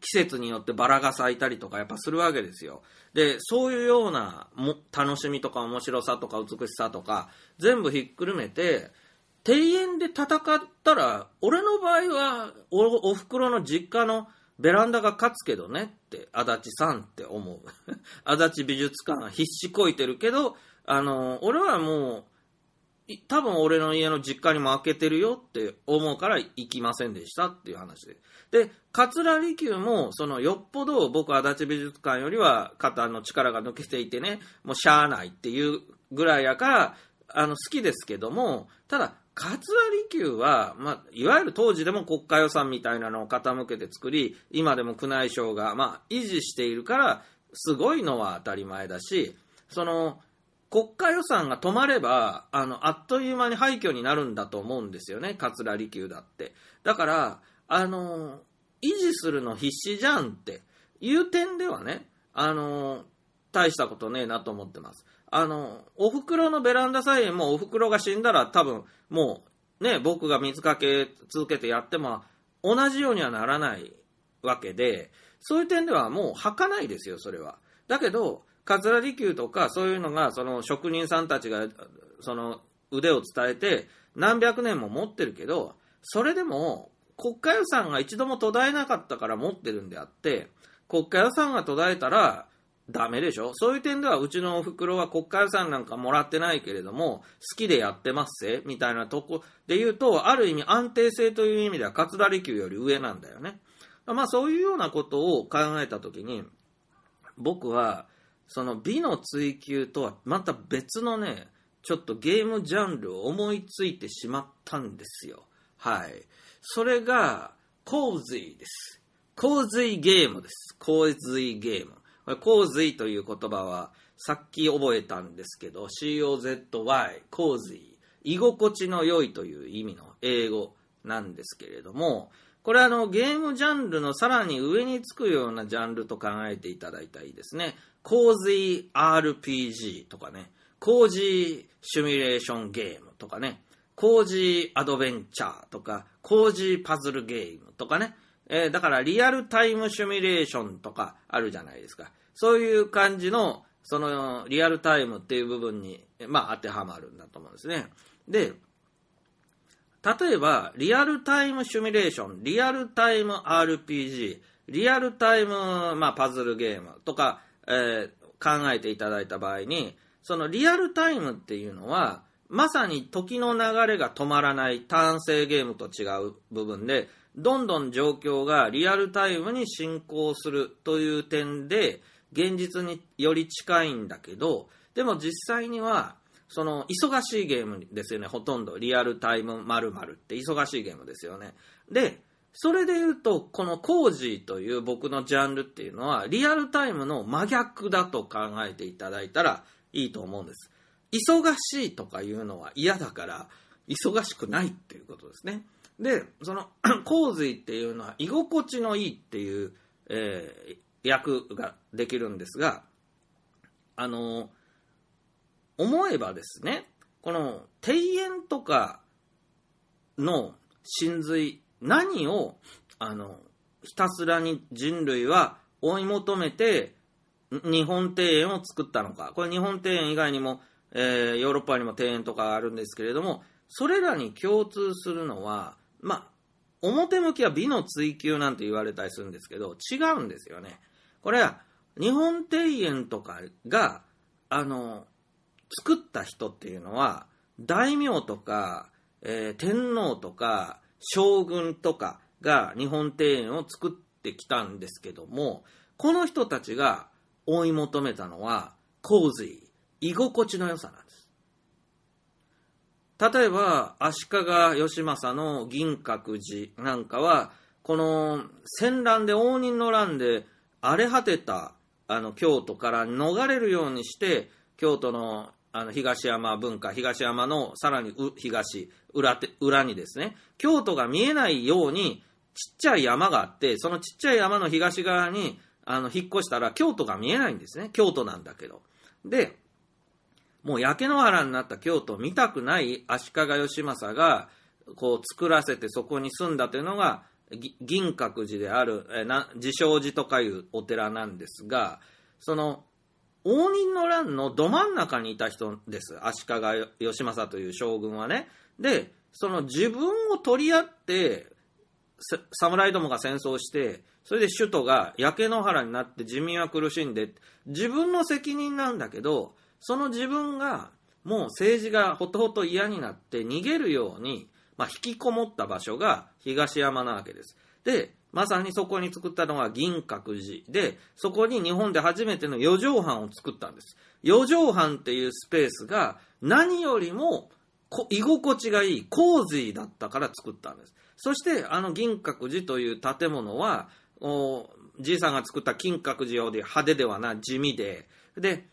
季節によってバラが咲いたりとかやっぱするわけですよ。で、そういうようなも楽しみとか面白さとか美しさとか、全部ひっくるめて、庭園で戦ったら、俺の場合はお、お袋の実家のベランダが勝つけどねって、足立さんって思う。足立美術館は必死こいてるけど、あの、俺はもう、多分俺の家の実家にも開けてるよって思うから行きませんでしたっていう話で。で、桂離宮も、そのよっぽど僕足立美術館よりは肩の力が抜けていてね、もうしゃあないっていうぐらいやから、あの好きですけども、ただ、桂離宮は、まあ、いわゆる当時でも国家予算みたいなのを傾けて作り、今でも宮内省が、まあ、維持しているから、すごいのは当たり前だし、その、国家予算が止まれば、あの、あっという間に廃墟になるんだと思うんですよね、桂離宮だって。だから、あの、維持するの必死じゃんっていう点ではね、あの、大したことねえなと思ってます。あの、お袋のベランダ菜園もお袋が死んだら多分もうね、僕が水かけ続けてやっても同じようにはならないわけで、そういう点ではもう履かないですよ、それは。だけど、桂離宮とかそういうのが、その職人さんたちが、その腕を伝えて何百年も持ってるけど、それでも国家予算が一度も途絶えなかったから持ってるんであって、国家予算が途絶えたら、ダメでしょ？そういう点ではうちのお袋は国家予算なんかもらってないけれども、好きでやってますぜみたいなとこで言うと、ある意味安定性という意味では勝田離宮より上なんだよね。まあそういうようなことを考えたときに、僕は、その美の追求とはまた別のね、ちょっとゲームジャンルを思いついてしまったんですよ。はい。それが、洪水です。洪水ゲームです。洪水ゲーム。洪水という言葉は、さっき覚えたんですけど、COZY、洪水、居心地の良いという意味の英語なんですけれども、これあのゲームジャンルのさらに上につくようなジャンルと考えていただいたらいいですね。洪水 RPG とかね、工事シミュレーションゲームとかね、工事アドベンチャーとか、工事パズルゲームとかね、えーだからリアルタイムシミュレーションとかあるじゃないですか。そういう感じの、そのリアルタイムっていう部分に、まあ当てはまるんだと思うんですね。で、例えば、リアルタイムシミュレーション、リアルタイム RPG、リアルタイム、まあ、パズルゲームとか、えー考えていただいた場合に、そのリアルタイムっていうのは、まさに時の流れが止まらない単性ゲームと違う部分で、どんどん状況がリアルタイムに進行するという点で、現実により近いんだけど、でも実際には、その忙しいゲームですよね、ほとんど。リアルタイム〇〇って忙しいゲームですよね。で、それで言うと、このコージーという僕のジャンルっていうのは、リアルタイムの真逆だと考えていただいたらいいと思うんです。忙しいとかいうのは嫌だから、忙しくないっていうことですね。で、その、洪水っていうのは居心地のいいっていう、えー役ができるんですが、あの、思えばですね、この庭園とかの真髄、何を、あの、ひたすらに人類は追い求めて、日本庭園を作ったのか。これ日本庭園以外にも、えーヨーロッパにも庭園とかあるんですけれども、それらに共通するのは、まあ、表向きは美の追求なんて言われたりするんですけど、違うんですよね。これは、日本庭園とかが、あの、作った人っていうのは、大名とか、えー天皇とか、将軍とかが日本庭園を作ってきたんですけども、この人たちが追い求めたのは、洪水、居心地の良さなんです。例えば、足利義政の銀閣寺なんかは、この戦乱で応仁の乱で荒れ果てたあの京都から逃れるようにして、京都のあの東山文化、東山のさらに東裏、裏にですね、京都が見えないようにちっちゃい山があって、そのちっちゃい山の東側にあの引っ越したら京都が見えないんですね。京都なんだけど。で、もう焼け野原になった京都を見たくない足利義政がこう作らせてそこに住んだというのが銀閣寺であるえな自称寺とかいうお寺なんですがその応仁の乱のど真ん中にいた人です。足利義政という将軍はね。でその自分を取り合って侍どもが戦争してそれで首都が焼け野原になって人民は苦しんで自分の責任なんだけどその自分がもう政治がほとほと嫌になって逃げるように、まあ、引きこもった場所が東山なわけです。で、まさにそこに作ったのが銀閣寺で、そこに日本で初めての四畳半を作ったんです。四畳半っていうスペースが何よりも居心地がいい洪水だったから作ったんです。そしてあの銀閣寺という建物は、おじいさんが作った金閣寺より派手ではな地味で、で、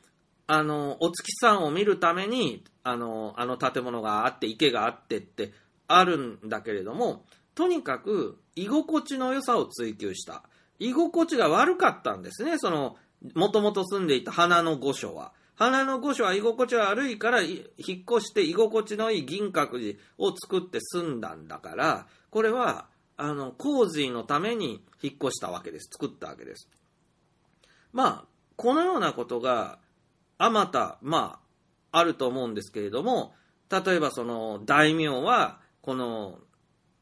あの、お月さんを見るために、あの、あの建物があって、池があってってあるんだけれども、とにかく居心地の良さを追求した。居心地が悪かったんですね、その、もともと住んでいた花の御所は。花の御所は居心地悪いから、引っ越して居心地のいい銀閣寺を作って住んだんだから、これは、あの、洪水のために引っ越したわけです。作ったわけです。まあ、このようなことが、あまた、まあ、あると思うんですけれども、例えばその大名は、この、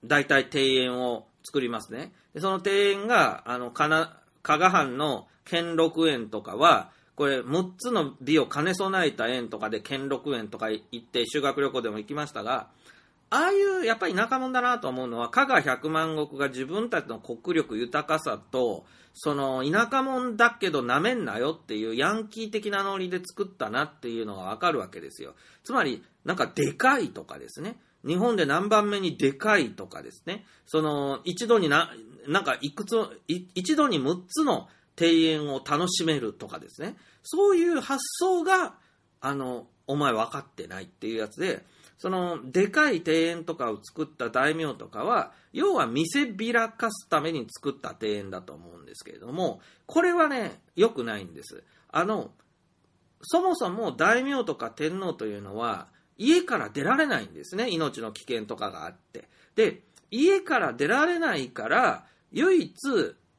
大体庭園を作りますね。でその庭園が、あの、加賀藩の兼六園とかは、これ6つの美を兼ね備えた園とかで兼六園とか行って修学旅行でも行きましたが、ああいうやっぱり田舎者だなと思うのは加賀百万石が自分たちの国力豊かさとその田舎者だけどなめんなよっていうヤンキー的なノリで作ったなっていうのがわかるわけですよ。つまりなんかでかいとかですね。日本で何番目にでかいとかですね。その一度にななんかいくつ一度に6つの庭園を楽しめるとかですね。そういう発想があのお前分かってないっていうやつでそのでかい庭園とかを作った大名とかは要は見せびらかすために作った庭園だと思うんですけれどもこれはね良くないんです。あのそもそも大名とか天皇というのは家から出られないんですね。命の危険とかがあって。で家から出られないから唯一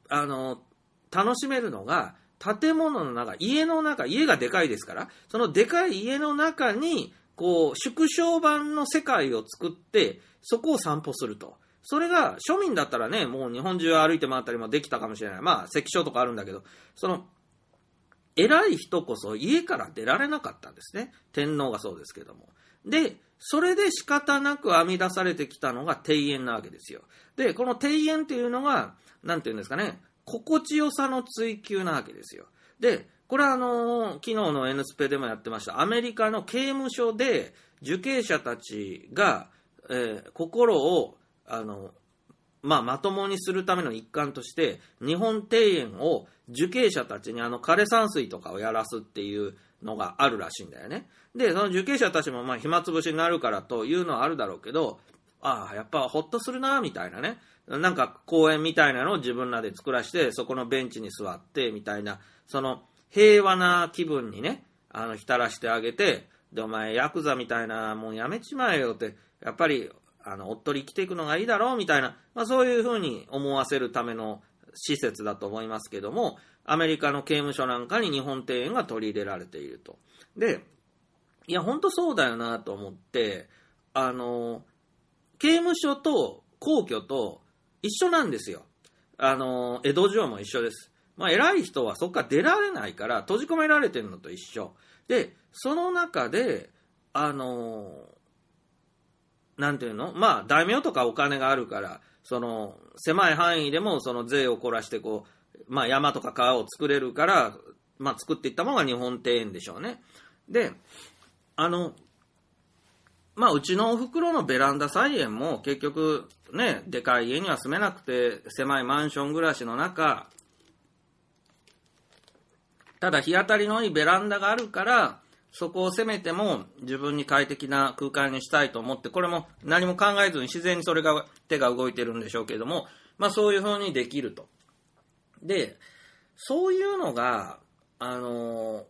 あの楽しめるのが建物の中家の中家がでかいですからそのでかい家の中にこう、縮小版の世界を作って、そこを散歩すると。それが、庶民だったらね、もう日本中歩いて回ったりもできたかもしれない。まあ、関所とかあるんだけど、その、偉い人こそ家から出られなかったんですね。天皇がそうですけども。で、それで仕方なく編み出されてきたのが庭園なわけですよ。で、この庭園っていうのが、なんていうんですかね、心地よさの追求なわけですよ。で、これはあのー、昨日の N スペでもやってました。アメリカの刑務所で受刑者たちが、えー、心を、あの、まあ、まともにするための一環として、日本庭園を受刑者たちにあの枯山水とかをやらすっていうのがあるらしいんだよね。で、その受刑者たちもまあ暇つぶしになるからというのはあるだろうけど、ああ、やっぱほっとするな、みたいなね。なんか公園みたいなのを自分らで作らして、そこのベンチに座って、みたいな、その平和な気分にね、あの、浸らしてあげて、で、お前、ヤクザみたいなもんやめちまえよって、やっぱり、あの、おっとり生きていくのがいいだろうみたいな、まあ、そういうふうに思わせるための施設だと思いますけども、アメリカの刑務所なんかに日本庭園が取り入れられていると。で、いや、ほんとそうだよなと思って、あの、刑務所と皇居と一緒なんですよ。あの、江戸城も一緒です。まあ、偉い人はそこから出られないから閉じ込められてるのと一緒。で、その中で、あのー、なんていうの？まあ、大名とかお金があるから、その、狭い範囲でもその税を凝らして、こう、まあ、山とか川を作れるから、まあ、作っていったものが日本庭園でしょうね。で、あの、まあ、うちのお袋のベランダ菜園も結局、ね、でかい家には住めなくて、狭いマンション暮らしの中、ただ日当たりのいいベランダがあるから、そこを攻めても自分に快適な空間にしたいと思って、これも何も考えずに自然にそれが手が動いてるんでしょうけども、まあそういう風にできると。で、そういうのが、あの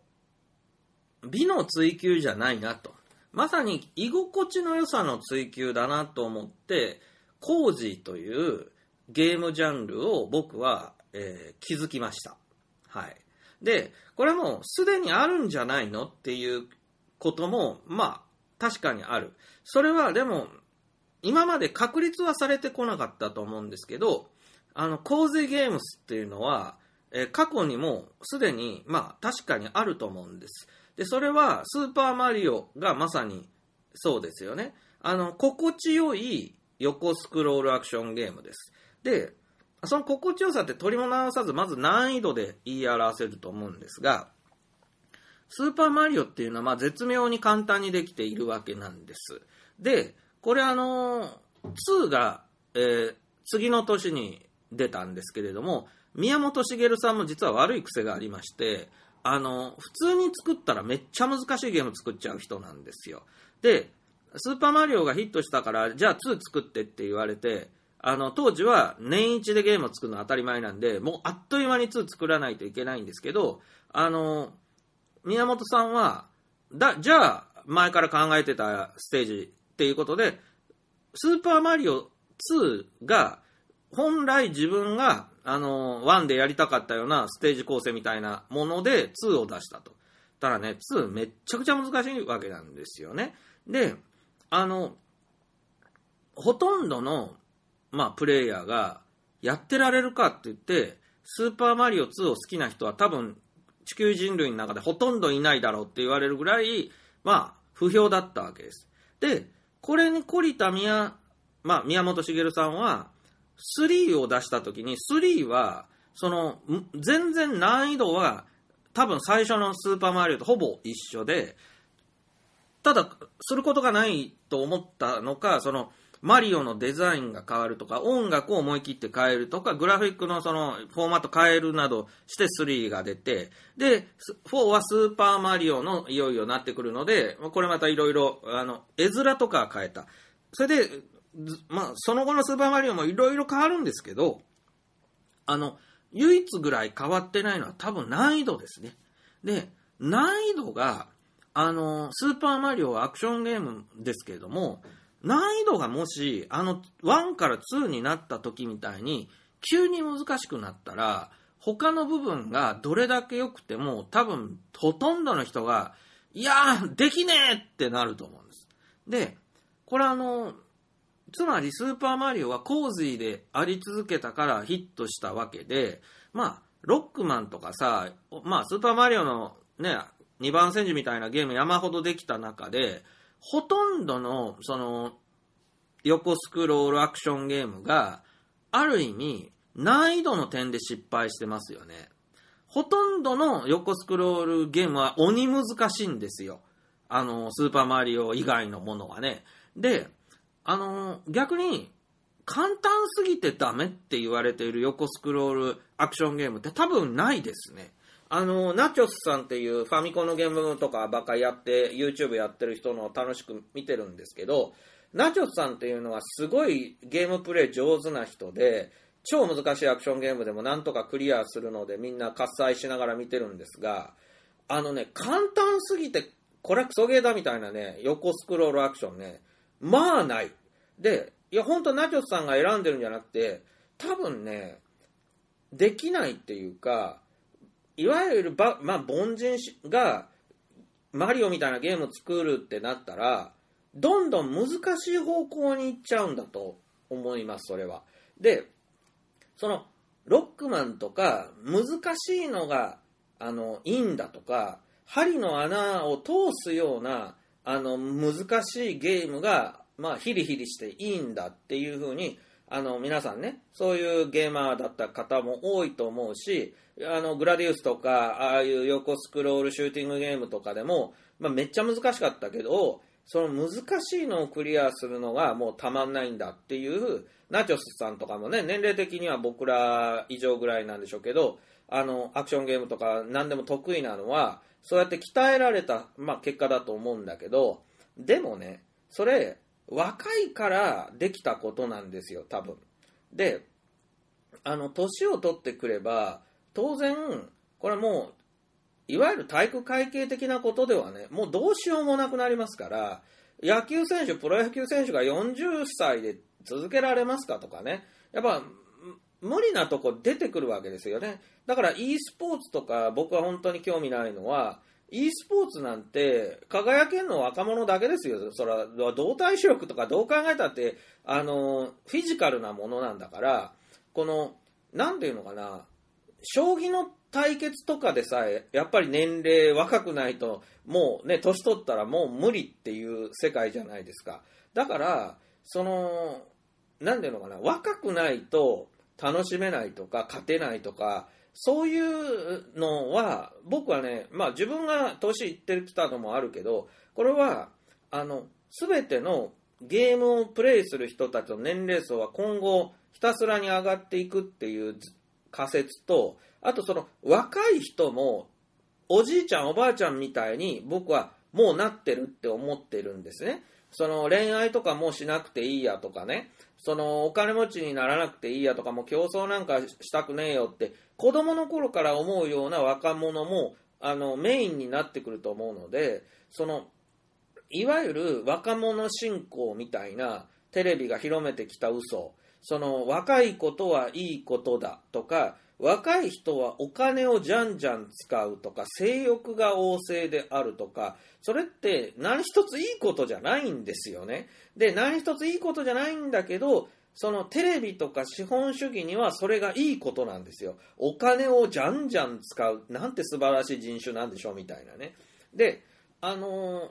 美の追求じゃないなと。まさに居心地の良さの追求だなと思って、コージーというゲームジャンルを僕は、えー、気づきました。はい。で、これもすでにあるんじゃないのっていうことも、まあ、確かにある。それはでも、今まで確立はされてこなかったと思うんですけど、あの、洪水ゲームスっていうのは、え過去にもすでに、まあ、確かにあると思うんです。で、それは、スーパーマリオがまさにそうですよね。あの、心地よい横スクロールアクションゲームです。で、その心地よさって取りも直さず、まず難易度で言い表せると思うんですが、スーパーマリオっていうのは、まあ、絶妙に簡単にできているわけなんです。で、これあの2が、えー、次の年に出たんですけれども、宮本茂さんも実は悪い癖がありまして、あの、普通に作ったらめっちゃ難しいゲーム作っちゃう人なんですよ。で、スーパーマリオがヒットしたから、じゃあ2作ってって言われて、あの、当時は年一でゲームを作るのは当たり前なんで、もうあっという間に2作らないといけないんですけど、あの、宮本さんは、だ、じゃあ、前から考えてたステージっていうことで、スーパーマリオ2が、本来自分が、あの、1でやりたかったようなステージ構成みたいなもので2を出したと。ただね、2めっちゃくちゃ難しいわけなんですよね。で、あの、ほとんどのまあ、プレイヤーがやってられるかって言って、スーパーマリオ2を好きな人は多分地球人類の中でほとんどいないだろうって言われるぐらい、まあ、不評だったわけです。で、これに懲りた宮,、まあ、宮本茂さんは、3を出したときに、3は、その、全然難易度は、多分最初のスーパーマリオとほぼ一緒で、ただ、することがないと思ったのか、その、マリオのデザインが変わるとか、音楽を思い切って変えるとか、グラフィックのそのフォーマット変えるなどして3が出て、で、4はスーパーマリオのいよいよなってくるので、これまたいろいろ、あの、絵面とか変えた。それで、まあ、その後のスーパーマリオもいろいろ変わるんですけど、あの、唯一ぐらい変わってないのは多分難易度ですね。で、難易度が、あの、スーパーマリオはアクションゲームですけれども、難易度がもし、あの、1から2になった時みたいに、急に難しくなったら、他の部分がどれだけ良くても、多分、ほとんどの人が、いやー、できねえってなると思うんです。で、これあの、つまりスーパーマリオは洪水であり続けたからヒットしたわけで、まあ、ロックマンとかさ、まあ、スーパーマリオのね、2番戦時みたいなゲーム山ほどできた中で、ほとんどの、その、横スクロールアクションゲームが、ある意味、難易度の点で失敗してますよね。ほとんどの横スクロールゲームは鬼難しいんですよ。あの、スーパーマリオ以外のものはね。で、あの、逆に、簡単すぎてダメって言われている横スクロールアクションゲームって多分ないですね。あの、ナチョスさんっていうファミコンのゲームとかばっかりやって、YouTube やってる人の楽しく見てるんですけど、ナチョスさんっていうのはすごいゲームプレイ上手な人で、超難しいアクションゲームでもなんとかクリアするのでみんな喝采しながら見てるんですが、あのね、簡単すぎて、これクソゲーだみたいなね、横スクロールアクションね、まあない。で、いや、本当ナチョスさんが選んでるんじゃなくて、多分ね、できないっていうか、いわゆるば、まあ、凡人が、マリオみたいなゲームを作るってなったら、どんどん難しい方向に行っちゃうんだと思います、それは。で、その、ロックマンとか、難しいのが、あの、いいんだとか、針の穴を通すような、あの、難しいゲームが、まあ、ヒリヒリしていいんだっていうふうに、あの、皆さんね、そういうゲーマーだった方も多いと思うし、あの、グラディウスとか、ああいう横スクロールシューティングゲームとかでも、まあ、めっちゃ難しかったけど、その難しいのをクリアするのがもうたまんないんだっていう、ナチョスさんとかもね、年齢的には僕ら以上ぐらいなんでしょうけど、あの、アクションゲームとか何でも得意なのは、そうやって鍛えられた、まあ、結果だと思うんだけど、でもね、それ、若いからできたことなんですよ、多分。で、あの、年を取ってくれば、当然、これもう、いわゆる体育会系的なことではね、もうどうしようもなくなりますから、野球選手、プロ野球選手が40歳で続けられますかとかね、やっぱ、無理なとこ出てくるわけですよね。だから e スポーツとか僕は本当に興味ないのは、e スポーツなんて輝けんの若者だけですよ。それは動体視力とかどう考えたって、あの、フィジカルなものなんだから、この、なんていうのかな、将棋の対決とかでさえ、やっぱり年齢若くないと、もうね、年取ったらもう無理っていう世界じゃないですか。だから、その、なんていうのかな、若くないと楽しめないとか、勝てないとか、そういうのは、僕はね、まあ自分が年いってきたのもあるけど、これは、あの、すべてのゲームをプレイする人たちの年齢層は今後ひたすらに上がっていくっていう仮説と、あとその若い人もおじいちゃんおばあちゃんみたいに僕はもうなってるって思ってるんですね。その恋愛とかもしなくていいやとかね、そのお金持ちにならなくていいやとかも競争なんかしたくねえよって子供の頃から思うような若者もあのメインになってくると思うので、そのいわゆる若者信仰みたいなテレビが広めてきた嘘、その若いことはいいことだとか、若い人はお金をじゃんじゃん使うとか、性欲が旺盛であるとか、それって何一ついいことじゃないんですよね。で、何一ついいことじゃないんだけど、そのテレビとか資本主義にはそれがいいことなんですよ。お金をじゃんじゃん使う。なんて素晴らしい人種なんでしょうみたいなね。で、あのー、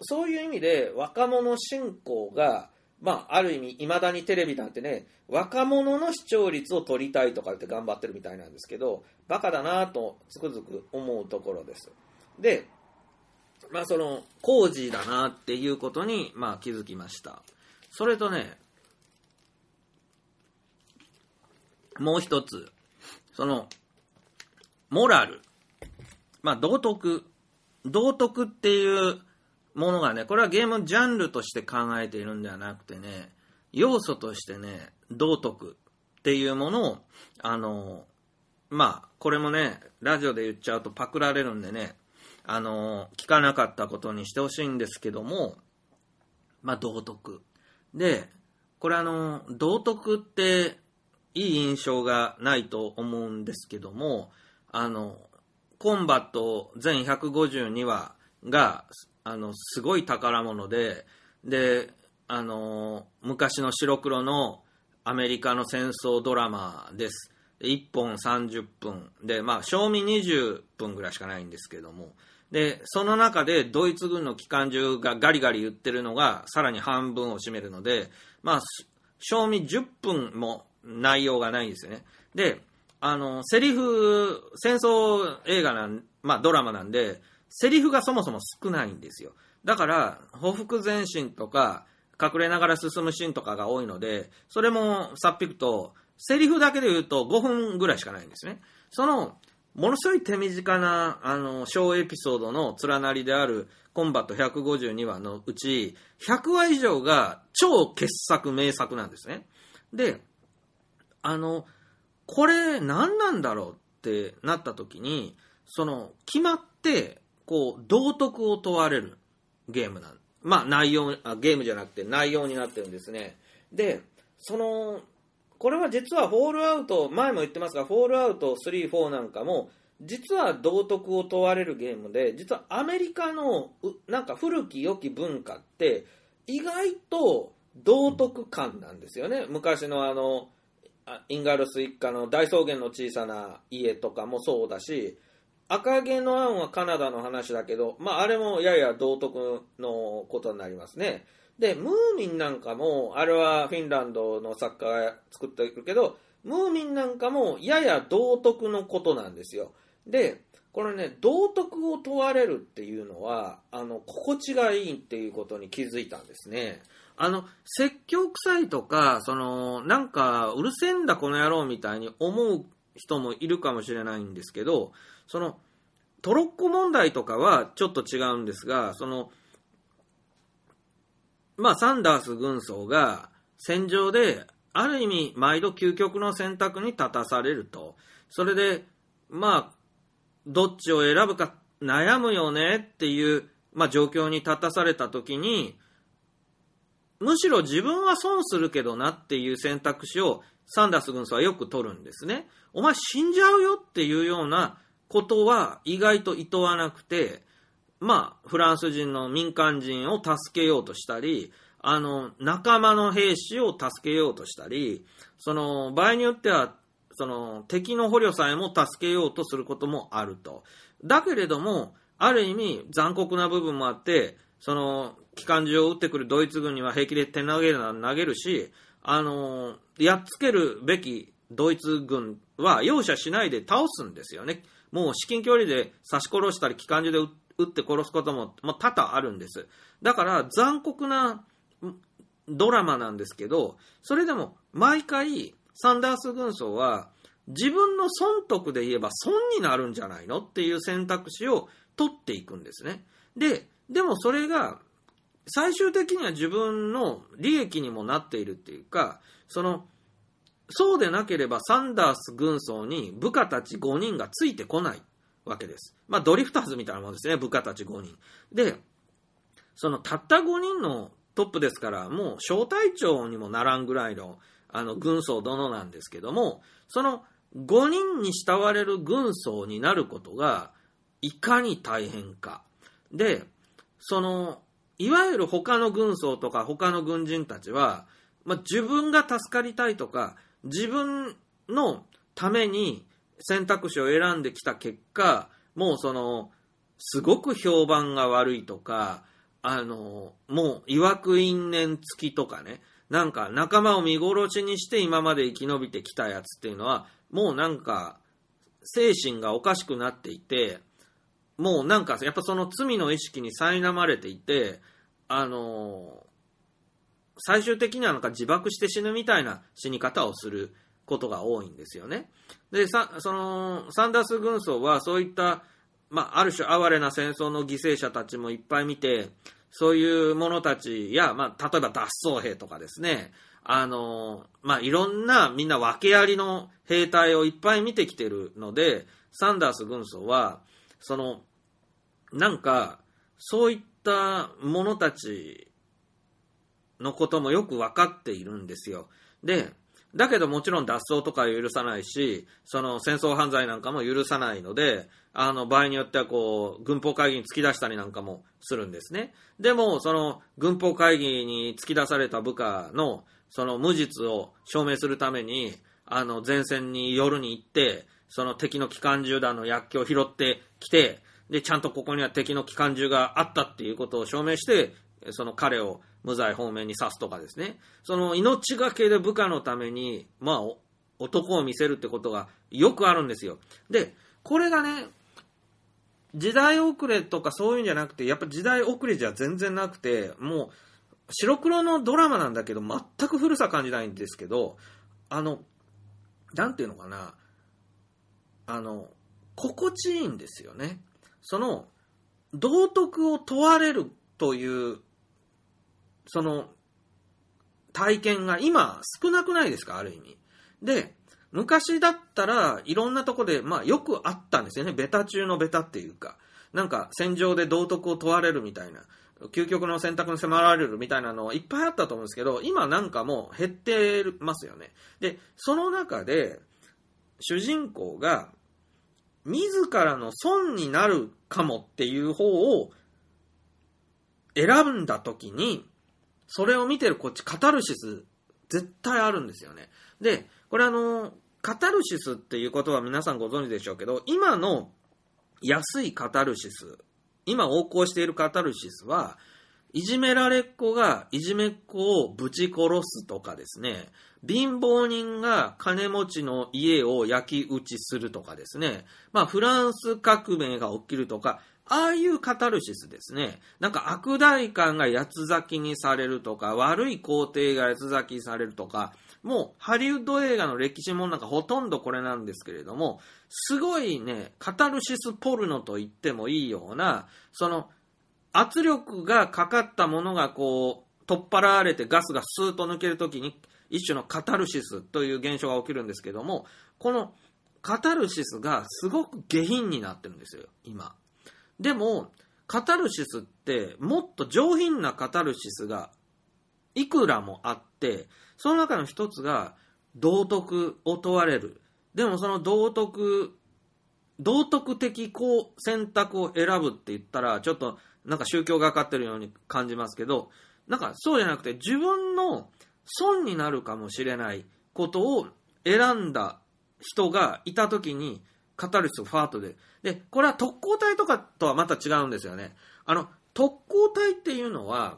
そういう意味で若者信仰が、まあ、ある意味、いまだにテレビなんてね、若者の視聴率を取りたいとかって頑張ってるみたいなんですけど、バカだなとつくづく思うところです。で、まあ、その、工事だなっていうことに、まあ、気づきました。それとね、もう一つ、その、モラル。まあ、道徳。道徳っていうものがね、これはゲームジャンルとして考えているんではなくてね、要素としてね、道徳っていうものを、あの、まあ、これもね、ラジオで言っちゃうとパクられるんでね、あの、聞かなかったことにしてほしいんですけども、まあ、道徳。で、これあの、道徳っていい印象がないと思うんですけども、あの、コンバット全152話が、あの、すごい宝物で、で、あの、昔の白黒のアメリカの戦争ドラマです。1本30分で、まあ、賞味20分ぐらいしかないんですけども、で、その中でドイツ軍の機関銃がガリガリ言ってるのがさらに半分を占めるので、まあ、賞味10分も内容がないんですよね。で、あの、セリフ、戦争映画なん、まあドラマなんで、セリフがそもそも少ないんですよ。だから、報復前進とか、隠れながら進むシーンとかが多いので、それもさっぴくと、セリフだけで言うと5分ぐらいしかないんですね。その、ものすごい手短な、あの、小エピソードの連なりであるコンバット152話のうち、100話以上が超傑作、名作なんですね。で、あの、これ何なんだろうってなった時に、その、決まって、こう、道徳を問われるゲームなんまあ内容あ、ゲームじゃなくて内容になってるんですね。で、その、これは実はフォールアウト、前も言ってますが、フォールアウト3、4なんかも、実は道徳を問われるゲームで、実はアメリカのなんか古き良き文化って、意外と道徳感なんですよね。昔のあの、インガールス一家の大草原の小さな家とかもそうだし、赤毛のアンはカナダの話だけど、まあ、あれもやや道徳のことになりますね。で、ムーミンなんかも、あれはフィンランドの作家が作ってるけど、ムーミンなんかもやや道徳のことなんですよ。で、これね、道徳を問われるっていうのは、あの、心地がいいっていうことに気づいたんですね。あの、説教臭いとか、その、なんか、うるせえんだこの野郎みたいに思う人もいるかもしれないんですけど、その、トロッコ問題とかはちょっと違うんですが、その、まあ、サンダース軍曹が戦場で、ある意味、毎度究極の選択に立たされると。それで、まあ、どっちを選ぶか悩むよねっていう、まあ、状況に立たされた時に、むしろ自分は損するけどなっていう選択肢をサンダース軍曹はよく取るんですね。お前死んじゃうよっていうようなことは意外と厭わなくて、まあ、フランス人の民間人を助けようとしたり、あの、仲間の兵士を助けようとしたり、その、場合によっては、その、敵の捕虜さえも助けようとすることもあると。だけれども、ある意味残酷な部分もあって、その、機関銃を撃ってくるドイツ軍には平気で手投げる投げるし、あの、やっつけるべきドイツ軍は容赦しないで倒すんですよね。もう至近距離で刺し殺したり機関銃で撃って殺すことも、まあ、多々あるんです。だから残酷なドラマなんですけど、それでも毎回サンダース軍曹は自分の損得で言えば損になるんじゃないのっていう選択肢を取っていくんですね。で、でもそれが最終的には自分の利益にもなっているっていうか、その、そうでなければサンダース軍曹に部下たち5人がついてこないわけです。まあドリフターズみたいなもんですね、部下たち5人。で、そのたった5人のトップですから、もう小隊長にもならんぐらいのあの軍曹殿なんですけども、その5人に慕われる軍曹になることがいかに大変か。で、その、いわゆる他の軍曹とか他の軍人たちは、まあ、自分が助かりたいとか、自分のために選択肢を選んできた結果、もうその、すごく評判が悪いとか、あの、もう、曰く因縁付きとかね、なんか仲間を見殺しにして今まで生き延びてきたやつっていうのは、もうなんか、精神がおかしくなっていて、もうなんか、やっぱその罪の意識に苛まれていて、あの最終的にはなんか自爆して死ぬみたいな死に方をすることが多いんですよね。で、さそのサンダース軍曹はそういった、まあ、ある種哀れな戦争の犠牲者たちもいっぱい見て、そういう者たちや、まあ、例えば脱走兵とかですね、あの、まあ、いろんなみんな訳ありの兵隊をいっぱい見てきてるので、サンダース軍曹は、その、なんか、そういった者たちのこともよく分かっているんですよ。で、だけどもちろん脱走とか許さないし、その戦争犯罪なんかも許さないので、あの場合によってはこう、軍法会議に突き出したりなんかもするんですね。でも、その軍法会議に突き出された部下のその無実を証明するために、あの前線に夜に行って、その敵の機関銃弾の薬莢を拾ってきて、で、ちゃんとここには敵の機関銃があったっていうことを証明して、その彼を無罪方面に刺すとかですね、その命がけで部下のために、まあ、男を見せるってことがよくあるんですよ。で、これがね、時代遅れとかそういうんじゃなくて、やっぱ時代遅れじゃ全然なくて、もう、白黒のドラマなんだけど、全く古さ感じないんですけど、あの、なんていうのかな、あの、心地いいんですよね。その、道徳を問われるというその、体験が今少なくないですか、ある意味。で、昔だったらいろんなとこで、まあよくあったんですよね。ベタ中のベタっていうか。なんか戦場で道徳を問われるみたいな。究極の選択に迫られるみたいなのいっぱいあったと思うんですけど、今なんかもう減ってますよね。で、その中で、主人公が、自らの損になるかもっていう方を選んだ時に、それを見てるこっちカタルシス絶対あるんですよね。で、これあの、カタルシスっていうことは皆さんご存知でしょうけど、今の安いカタルシス、今横行しているカタルシスは、いじめられっ子がいじめっ子をぶち殺すとかですね、貧乏人が金持ちの家を焼き討ちするとかですね、まあフランス革命が起きるとか、ああいうカタルシスですね。なんか悪大官が八つ咲きにされるとか、悪い皇帝が八つ咲きされるとか、もうハリウッド映画の歴史もなんかほとんどこれなんですけれども、すごいね、カタルシスポルノと言ってもいいような、その圧力がかかったものがこう、取っ払われてガスがスーッと抜けるときに、一種のカタルシスという現象が起きるんですけども、このカタルシスがすごく下品になってるんですよ、今。でも、カタルシスってもっと上品なカタルシスがいくらもあって、その中の一つが道徳を問われる。でもその道徳、道徳的こう選択を選ぶって言ったら、ちょっとなんか宗教がかってるように感じますけど、なんかそうじゃなくて自分の損になるかもしれないことを選んだ人がいた時にカタルシスファートでで、これは特攻隊とかとはまた違うんですよね。あの、特攻隊っていうのは、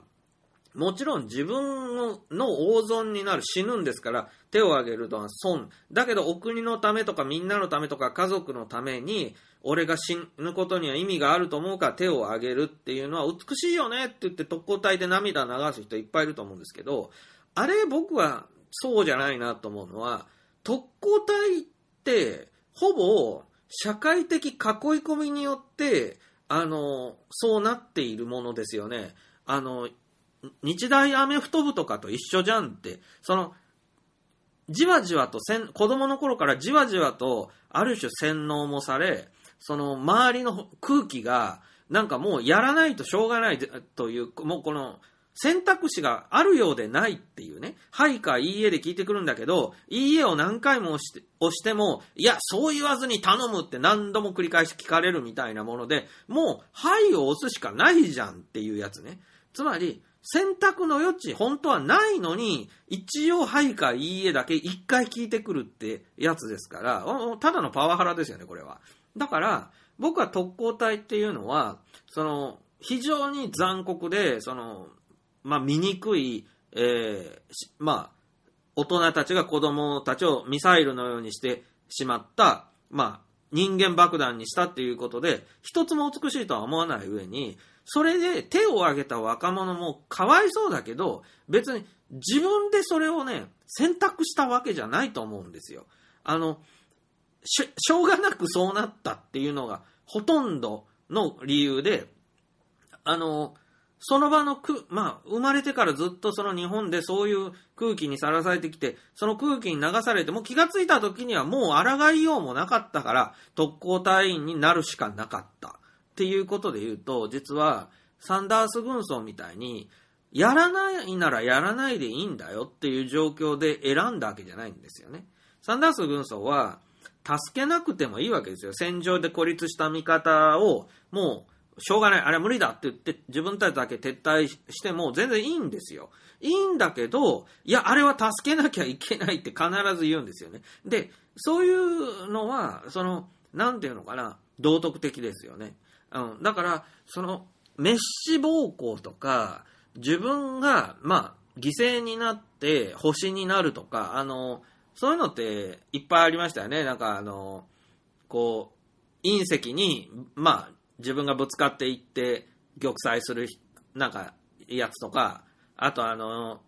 もちろん自分の大損になる、死ぬんですから、手を挙げるのは損。だけど、お国のためとか、みんなのためとか、家族のために、俺が死ぬことには意味があると思うから手を挙げるっていうのは美しいよねって言って特攻隊で涙流す人いっぱいいると思うんですけど、あれ僕はそうじゃないなと思うのは、特攻隊って、ほぼ社会的囲い込みによって、あの、そうなっているものですよね。あの、日大アメフト部とかと一緒じゃんって、その、じわじわとせん、子供の頃からじわじわと、ある種洗脳もされ、その周りの空気が、なんかもうやらないとしょうがないという、もうこの、選択肢があるようでないっていうね。はいかいいえで聞いてくるんだけど、いいえを何回も押して押しても、いや、そう言わずに頼むって何度も繰り返し聞かれるみたいなもので、もう、はいを押すしかないじゃんっていうやつね。つまり、選択の余地、本当はないのに、一応、はいかいいえだけ一回聞いてくるってやつですから、ただのパワハラですよね、これは。だから、僕は特攻隊っていうのは、その、非常に残酷で、その、まあ、醜い、えーまあ、大人たちが子供たちをミサイルのようにしてしまった、まあ、人間爆弾にしたっていうことで、一つも美しいとは思わない上に、それで手を挙げた若者もかわいそうだけど、別に自分でそれをね、選択したわけじゃないと思うんですよ。あの、ししょうがなくそうなったっていうのがほとんどの理由で、あの、その場のく、まあ、生まれてからずっとその日本でそういう空気にさらされてきて、その空気に流されて、もう気がついた時にはもう抗いようもなかったから、特攻隊員になるしかなかった。っていうことで言うと、実は、サンダース軍曹みたいに、やらないならやらないでいいんだよっていう状況で選んだわけじゃないんですよね。サンダース軍曹は、助けなくてもいいわけですよ。戦場で孤立した味方を、もう、しょうがない、あれは無理だって言って、自分たちだけ撤退しても全然いいんですよ。いいんだけど、いや、あれは助けなきゃいけないって必ず言うんですよね。で、そういうのは、その、なんていうのかな、道徳的ですよね。うん。だから、その、メッシ暴行とか、自分が、まあ、犠牲になって星になるとか、あの、そういうのっていっぱいありましたよね。なんかあの、こう、隕石に、まあ、自分がぶつかっていって玉砕する、なんか、やつとか、あとあの、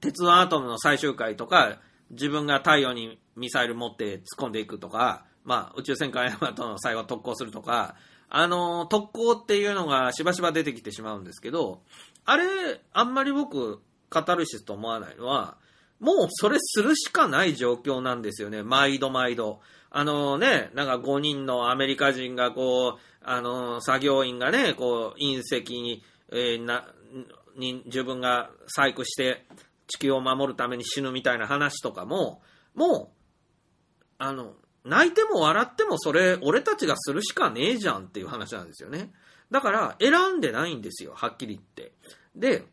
鉄腕アトムの最終回とか、自分が太陽にミサイル持って突っ込んでいくとか、まあ、宇宙戦艦ヤマトの最後特攻するとか、あの、特攻っていうのがしばしば出てきてしまうんですけど、あれ、あんまり僕、カタルシスと思わないのは、もうそれするしかない状況なんですよね。毎度毎度。あのね、なんか5人のアメリカ人がこう、あの、作業員がね、こう、隕石に、えーな、に自分が細工して地球を守るために死ぬみたいな話とかも、もう、あの、泣いても笑ってもそれ、俺たちがするしかねえじゃんっていう話なんですよね。だから、選んでないんですよ、はっきり言って。で、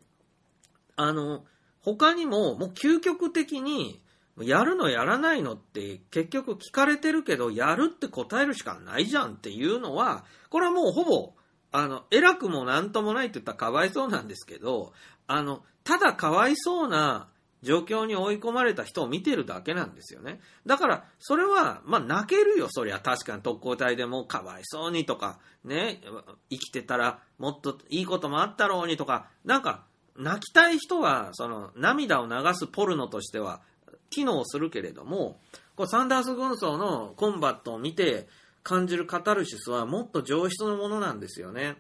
あの、他にも、もう究極的に、やるのやらないのって結局聞かれてるけど、やるって答えるしかないじゃんっていうのは、これはもうほぼ、あの、偉くもなんともないって言ったらかわいそうなんですけど、あの、ただかわいそうな状況に追い込まれた人を見てるだけなんですよね。だから、それは、まあ、泣けるよ、そりゃ。確かに特攻隊でもかわいそうにとか、ね、生きてたらもっといいこともあったろうにとか、なんか、泣きたい人は、その、涙を流すポルノとしては、機能するけれども、こうサンダース軍曹のコンバットを見て感じるカタルシスはもっと上質のものなんですよね。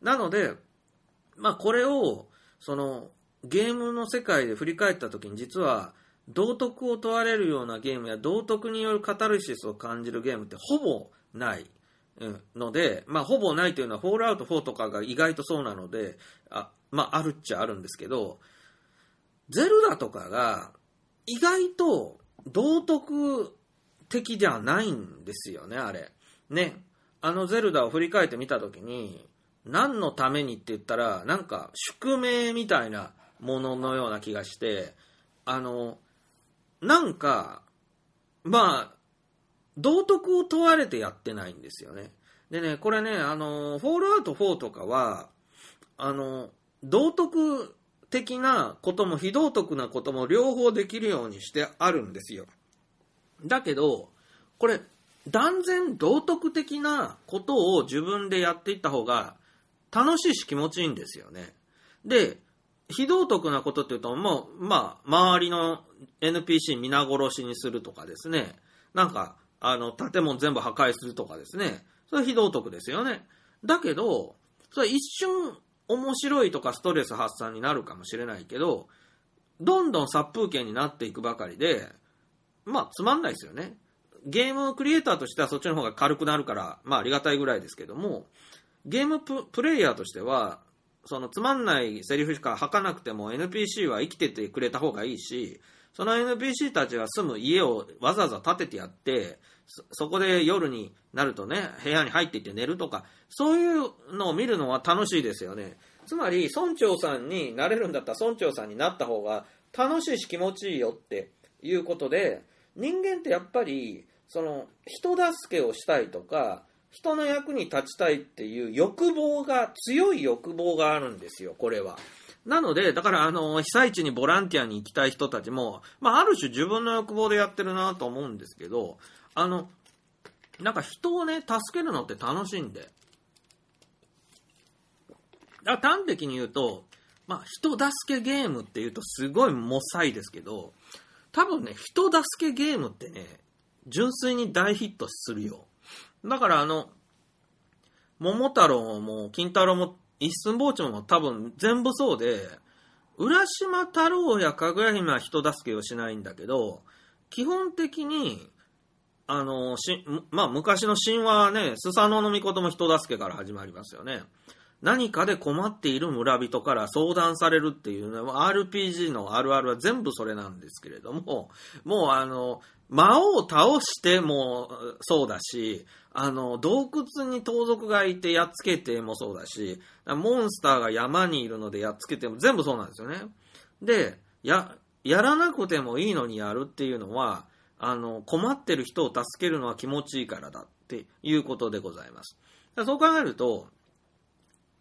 なので、まあこれを、その、ゲームの世界で振り返った時に実は、道徳を問われるようなゲームや道徳によるカタルシスを感じるゲームってほぼない。ので、まあ、ほぼないというのは、フォールアウト4とかが意外とそうなので、あ、まあ、あるっちゃあるんですけど、ゼルダとかが、意外と道徳的ではないんですよね、あれ。ね。あのゼルダを振り返ってみたときに、何のためにって言ったら、なんか宿命みたいなもののような気がして、あの、なんか、まあ、道徳を問われてやってないんですよね。でね、これね、あの、フォールアウト4とかは、あの、道徳的なことも非道徳なことも両方できるようにしてあるんですよ。だけど、これ、断然道徳的なことを自分でやっていった方が楽しいし気持ちいいんですよね。で、非道徳なことっていうと、もう、まあ、周りの NPC 皆殺しにするとかですね、なんか、あの、建物全部破壊するとかですね、それ非道徳ですよね。だけど、それ一瞬面白いとかストレス発散になるかもしれないけど、どんどん殺風景になっていくばかりで、まあ、つまんないですよね。ゲームクリエイターとしてはそっちの方が軽くなるから、まあ、ありがたいぐらいですけども、ゲームプレイヤーとしては、そのつまんないセリフしか吐かなくても NPC は生きててくれた方がいいし、その NPC たちが住む家をわざわざ建ててやって、そこで夜になるとね、部屋に入っていって寝るとか、そういうのを見るのは楽しいですよね。つまり、村長さんになれるんだったら村長さんになった方が楽しいし気持ちいいよっていうことで、人間ってやっぱり、その、人助けをしたいとか、人の役に立ちたいっていう欲望が、強い欲望があるんですよ、これは。なので、だから、あの、被災地にボランティアに行きたい人たちも、まあ、ある種自分の欲望でやってるなと思うんですけど、あの、なんか人をね、助けるのって楽しいんで。だ端的に言うと、まあ、人助けゲームって言うとすごいもっさいですけど、多分ね、人助けゲームってね、純粋に大ヒットするよ。だからあの、桃太郎も金太郎も一寸包丁も多分全部そうで、浦島太郎やかぐや姫は人助けをしないんだけど、基本的に、あの、し、まあ昔の神話はね、スサノオノミコトも人助けから始まりますよね。何かで困っている村人から相談されるっていうね、RPG のあるあるは全部それなんですけれども、もうあの、魔王を倒してもそうだし、あの、洞窟に盗賊がいてやっつけてもそうだし、モンスターが山にいるのでやっつけても全部そうなんですよね。で、や、やらなくてもいいのにやるっていうのは、あの、困ってる人を助けるのは気持ちいいからだっていうことでございます。そう考えると、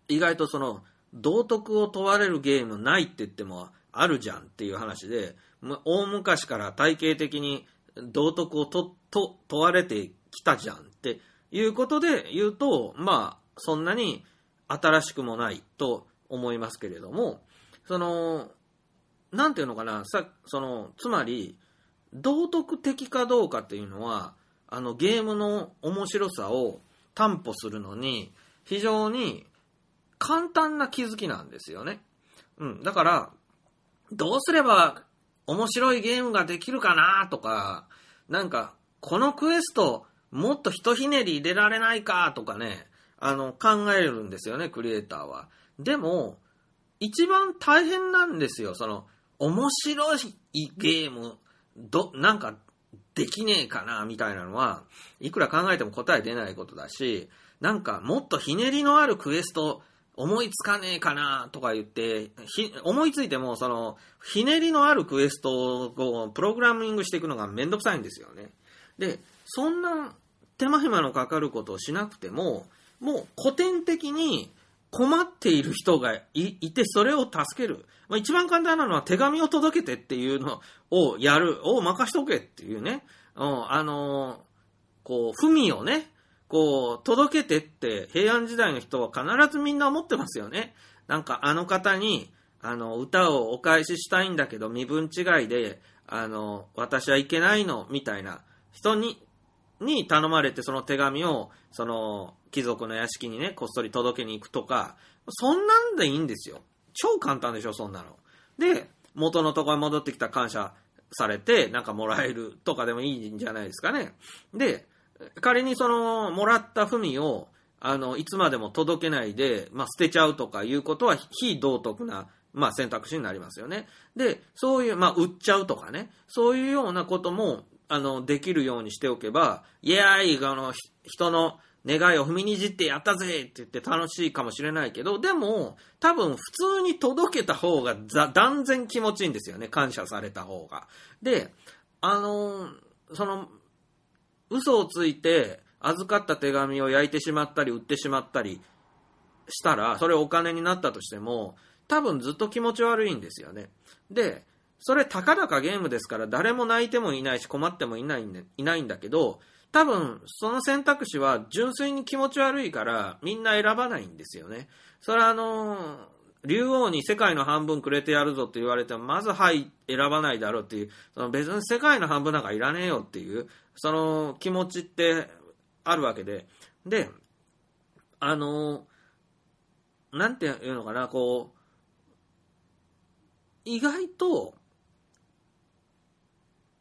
意外とその、道徳を問われるゲームないって言ってもあるじゃんっていう話で、大昔から体系的に道徳をとと問われてきたじゃんっていうことで言うと、まあ、そんなに新しくもないと思いますけれども、その、なんていうのかな、さ、その、つまり、道徳的かどうかっていうのは、あの、ゲームの面白さを担保するのに、非常に簡単な気づきなんですよね。うん。だから、どうすれば面白いゲームができるかなとか、なんか、このクエスト、もっとひひねり入れられないかとかね、あの、考えるんですよね、クリエイターは。でも、一番大変なんですよ、その、面白いゲーム、ど、なんか、できねえかな、みたいなのは、いくら考えても答え出ないことだし、なんか、もっとひねりのあるクエスト、思いつかねえかなとか言って、思いついても、その、ひねりのあるクエストをこうプログラミングしていくのがめんどくさいんですよね。で、そんな手間暇のかかることをしなくても、もう古典的に困っている人がいて、それを助ける。まあ、一番簡単なのは手紙を届けてっていうのをやる、を任しとけっていうね。うん、あのー、こう、文をね、こう、届けてって平安時代の人は必ずみんな思ってますよね。なんかあの方に、あの、歌をお返ししたいんだけど身分違いで、あの、私はいけないの、みたいな人に、に頼まれてその手紙を、その、貴族の屋敷にね、こっそり届けに行くとか、そんなんでいいんですよ。超簡単でしょ、そんなの。で、元のところに戻ってきた感謝されて、なんかもらえるとかでもいいんじゃないですかね。で、仮にその、もらった文を、あの、いつまでも届けないで、まあ、捨てちゃうとかいうことは非道徳な、まあ、選択肢になりますよね。で、そういう、まあ、売っちゃうとかね、そういうようなことも、あの、できるようにしておけば、イエーイ、あの、人の願いを踏みにじってやったぜって言って楽しいかもしれないけど、でも、多分普通に届けた方が断然気持ちいいんですよね。感謝された方が。で、あの、その、嘘をついて預かった手紙を焼いてしまったり売ってしまったりしたら、それお金になったとしても、多分ずっと気持ち悪いんですよね。で、それたかだかゲームですから誰も泣いてもいないし困ってもいないんでいないんだけど、多分その選択肢は純粋に気持ち悪いからみんな選ばないんですよね。それはあの竜王に世界の半分くれてやるぞって言われても、まずはい、選ばないだろうっていう、その別に世界の半分なんかいらねえよっていう、その気持ちってあるわけで。で、あの、なんていうのかな、こう、意外と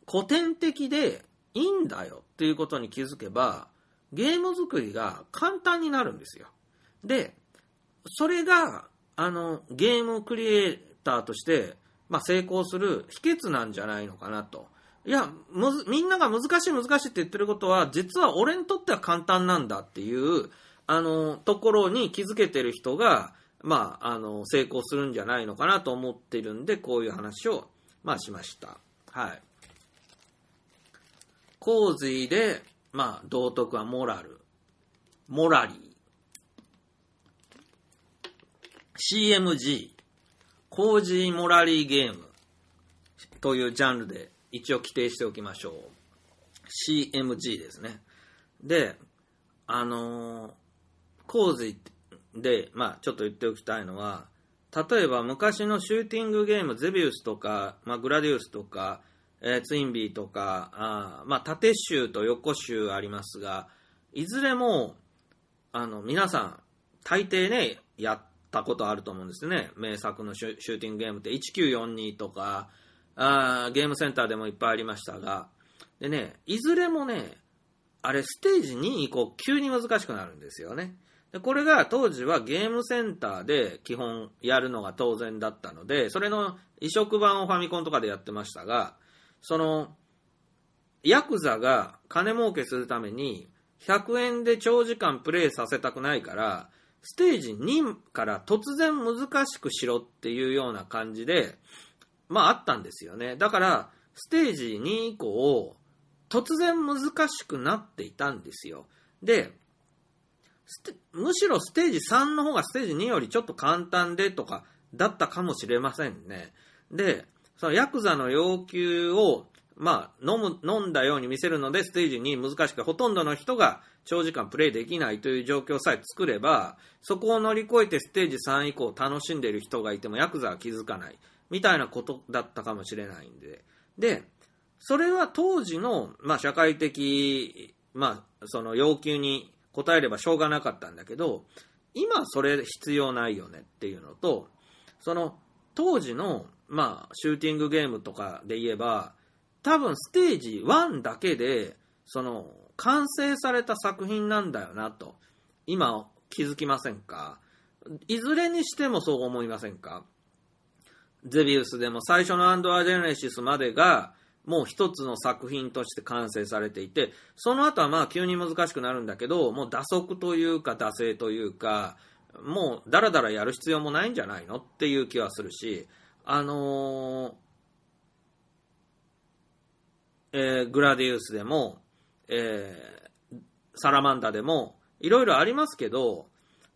古典的でいいんだよっていうことに気づけば、ゲーム作りが簡単になるんですよ。で、それがあの、ゲームクリエイターとして、まあ、成功する秘訣なんじゃないのかなと。いや、むず、みんなが難しい難しいって言ってることは、実は俺にとっては簡単なんだっていう、あの、ところに気づけてる人が、まあ、あの、成功するんじゃないのかなと思ってるんで、こういう話を、まあ、しました。はい。洪水で、まあ、道徳はモラル。モラリー、CMG、コージーモラリーゲームというジャンルで一応規定しておきましょう。CMG ですね。で、あのー、洪水で、まあちょっと言っておきたいのは、例えば昔のシューティングゲーム、ゼビウスとか、まあ、グラディウスとか、えー、ツインビーとか、あまあ、縦集と横集ありますが、いずれも、あの、皆さん、大抵ね、やったことあると思うんですね。名作のシューティングゲームって1942とか、あゲームセンターでもいっぱいありましたが、でね、いずれもね、あれ、ステージ2以降、急に難しくなるんですよね。でこれが当時はゲームセンターで基本やるのが当然だったので、それの移植版をファミコンとかでやってましたが、その、ヤクザが金儲けするために、100円で長時間プレイさせたくないから、ステージ2から突然難しくしろっていうような感じで、まああったんですよね。だから、ステージ2以降、突然難しくなっていたんですよ。で、むしろステージ3の方がステージ2よりちょっと簡単でとかだったかもしれませんね。で、そのヤクザの要求を、まあ、飲む、飲んだように見せるので、ステージ2難しく、ほとんどの人が長時間プレイできないという状況さえ作れば、そこを乗り越えてステージ3以降楽しんでいる人がいても、ヤクザは気づかない。みたいなことだったかもしれないんで。で、それは当時の、まあ、社会的、まあ、その要求に答えればしょうがなかったんだけど、今それ必要ないよねっていうのと、その当時の、まあ、シューティングゲームとかで言えば、多分ステージ1だけで、その、完成された作品なんだよなと、今気づきませんか？いずれにしてもそう思いませんか？ゼビウスでも最初のアンドアジェネシスまでが、もう一つの作品として完成されていて、その後はまあ急に難しくなるんだけど、もう打足というか打製というか、もうダラダラやる必要もないんじゃないの？っていう気はするし、あのー、えー、グラディウスでも、えー、サラマンダでも、いろいろありますけど、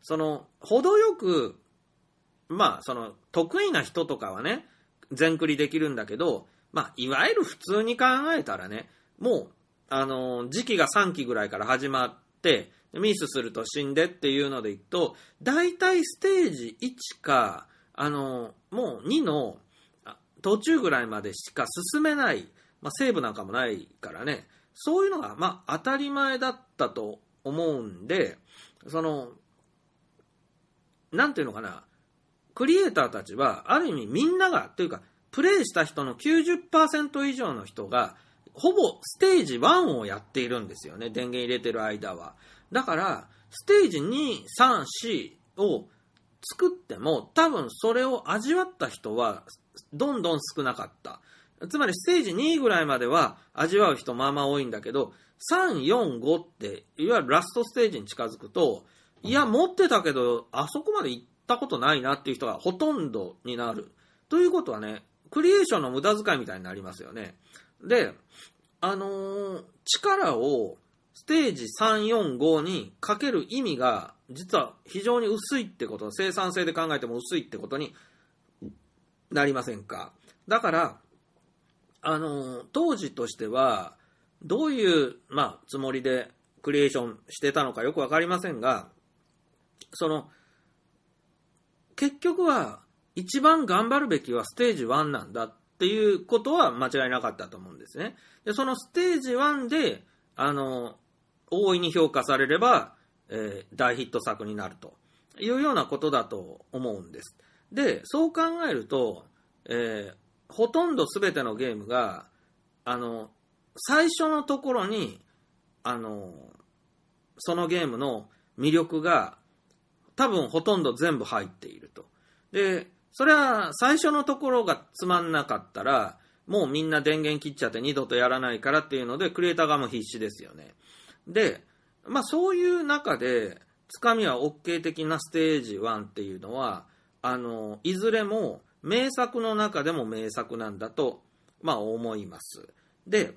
その、程よく、まあ、その、得意な人とかはね、全クリできるんだけど、まあ、いわゆる普通に考えたらね、もう、あの、時期が3期ぐらいから始まって、ミスすると死んでっていうのでいくと、大体ステージ1か、あの、もう2の途中ぐらいまでしか進めない、まあ、セーブなんかもないからね、そういうのが、まあ、当たり前だったと思うんで、その、なんていうのかな、クリエイターたちは、ある意味みんなが、というか、プレイした人の90%以上の人が、ほぼステージ1をやっているんですよね、電源入れてる間は。だから、ステージ2、3、4を作っても、多分それを味わった人は、どんどん少なかった。つまり、ステージ2ぐらいまでは味わう人まあまあ多いんだけど、3、4、5って、いわゆるラストステージに近づくと、いや、持ってたけど、あそこまで行ったことないなっていう人がほとんどになる。ということはね、クリエーションの無駄遣いみたいになりますよね。で、あのー、力をステージ3、4、5にかける意味が、実は非常に薄いってこと、生産性で考えても薄いってことになりませんか？だから、あの、当時としては、どういう、まあ、つもりでクリエーションしてたのかよくわかりませんが、その、結局は、一番頑張るべきはステージ1なんだっていうことは間違いなかったと思うんですね。で、そのステージ1で、あの、大いに評価されれば、えー、大ヒット作になるというようなことだと思うんです。で、そう考えると、えー、ほとんど全てのゲームが、あの、最初のところに、あの、そのゲームの魅力が多分ほとんど全部入っていると。で、それは最初のところがつまんなかったら、もうみんな電源切っちゃって二度とやらないからっていうので、クリエイター側も必死ですよね。で、まあそういう中で、つかみは OK 的なステージ1っていうのは、あの、いずれも名作の中でも名作なんだと、まあ思います。で、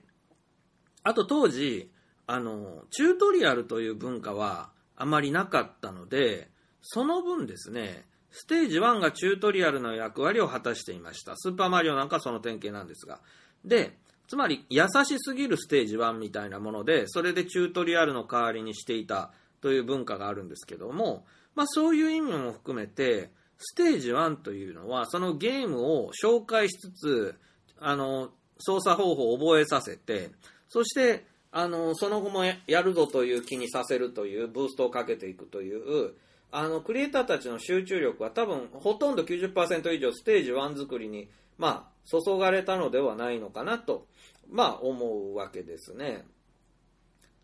あと当時、あの、チュートリアルという文化はあまりなかったので、その分ですね、ステージ1がチュートリアルの役割を果たしていました。スーパーマリオなんかその典型なんですが。で、つまり優しすぎるステージ1みたいなもので、それでチュートリアルの代わりにしていたという文化があるんですけども、まあそういう意味も含めて、ステージ1というのは、そのゲームを紹介しつつ、あの、操作方法を覚えさせて、そして、あの、その後もやるぞという気にさせるという、ブーストをかけていくという、あの、クリエイターたちの集中力は多分、ほとんど90%以上ステージ1作りに、まあ、注がれたのではないのかなと、まあ、思うわけですね。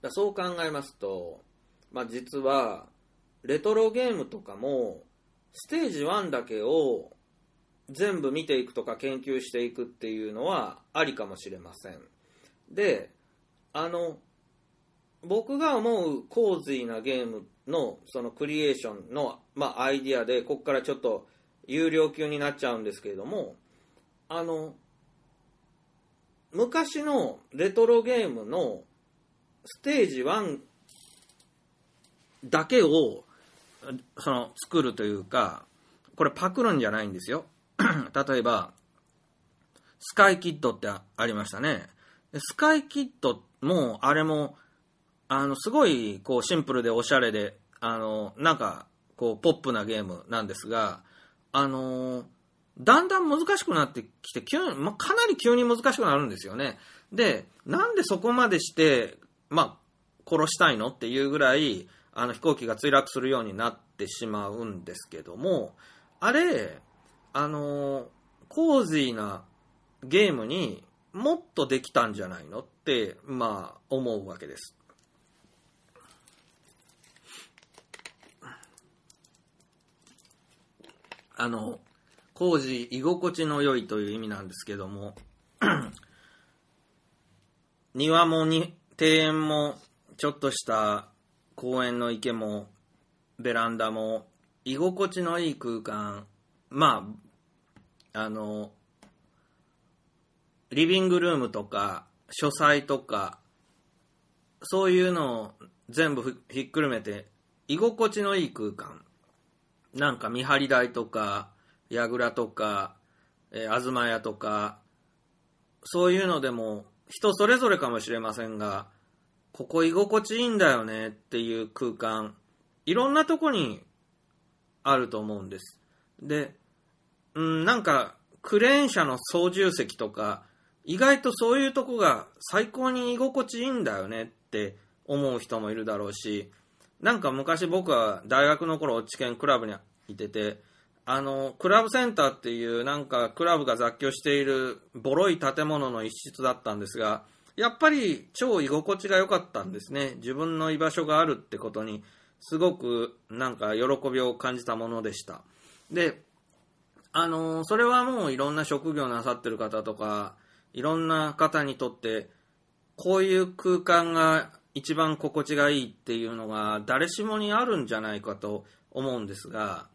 だそう考えますと、まあ、実は、レトロゲームとかも、ステージ1だけを全部見ていくとか研究していくっていうのはありかもしれません。で、あの、僕が思う洪水なゲームのそのクリエーションの、まあ、アイディアで、ここからちょっと有料級になっちゃうんですけれども、あの、昔のレトロゲームのステージ1だけをその作るというか、これパクるんじゃないんですよ。例えば、スカイキッドってありましたね。スカイキッドも、あれも、あの、すごい、こう、シンプルでおしゃれで、あの、なんか、こう、ポップなゲームなんですが、あの、だんだん難しくなってきて、急、まあ、かなり急に難しくなるんですよね。で、なんでそこまでして、まあ、殺したいのっていうぐらい、あの飛行機が墜落するようになってしまうんですけども、あれ、あの、洪水なゲームにもっとできたんじゃないのって、まあ、思うわけです。あの、工事居心地の良いという意味なんですけども、庭もに、庭園も、ちょっとした公園の池も、ベランダも、居心地のいい空間、まあ、あの、リビングルームとか、書斎とか、そういうのを全部ひっくるめて、居心地のいい空間。なんか見張り台とか、櫓とか、えー、東屋とか、そういうのでも人それぞれかもしれませんが、ここ居心地いいんだよねっていう空間、いろんなとこにあると思うんです。で、うん、なんか、クレーン車の操縦席とか、意外とそういうとこが最高に居心地いいんだよねって思う人もいるだろうし、なんか昔僕は大学の頃、知見クラブにいてて、あの、クラブセンターっていうなんかクラブが雑居しているボロい建物の一室だったんですが、やっぱり超居心地が良かったんですね。自分の居場所があるってことに、すごくなんか喜びを感じたものでした。で、あの、それはもういろんな職業なさってる方とか、いろんな方にとって、こういう空間が一番心地がいいっていうのが誰しもにあるんじゃないかと思うんですが、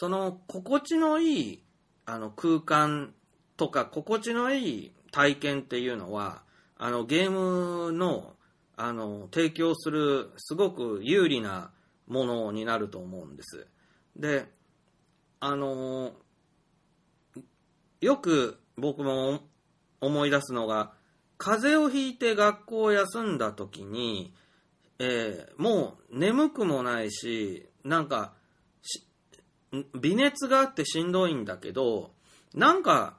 その心地のいいあの空間とか心地のいい体験っていうのは、あのゲームのあの提供するすごく有利なものになると思うんです。で、あの、よく僕も思い出すのが、風邪をひいて学校を休んだ時に、えーもう眠くもないし、なんか、微熱があってしんどいんだけど、なんか、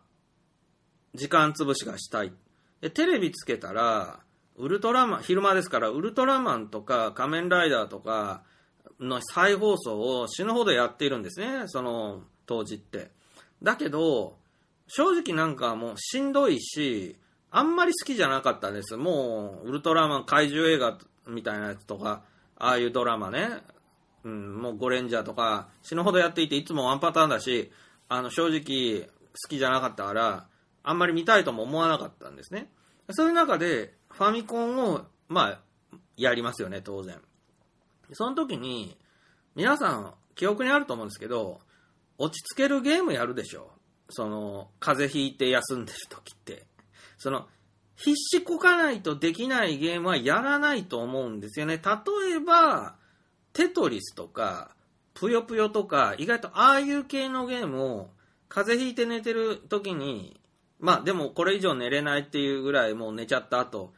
時間潰しがしたい。でテレビつけたら、ウルトラマン、昼間ですから、ウルトラマンとか仮面ライダーとかの再放送を死ぬほどやっているんですね、その当時って。だけど、正直なんかもうしんどいし、あんまり好きじゃなかったです。もう、ウルトラマン怪獣映画みたいなやつとか、ああいうドラマね、うん、もうゴレンジャーとか、死ぬほどやっていて、いつもワンパターンだし、あの、正直好きじゃなかったから、あんまり見たいとも思わなかったんですね。そういう中で、ファミコンを、まあ、やりますよね、当然。その時に、皆さん、記憶にあると思うんですけど、落ち着けるゲームやるでしょ。その、風邪ひいて休んでる時って。その、必死こかないとできないゲームはやらないと思うんですよね。例えば、テトリスとか、ぷよぷよとか、意外とああいう系のゲームを、風邪ひいて寝てる時に、まあでもこれ以上寝れないっていうぐらいもう寝ちゃった後、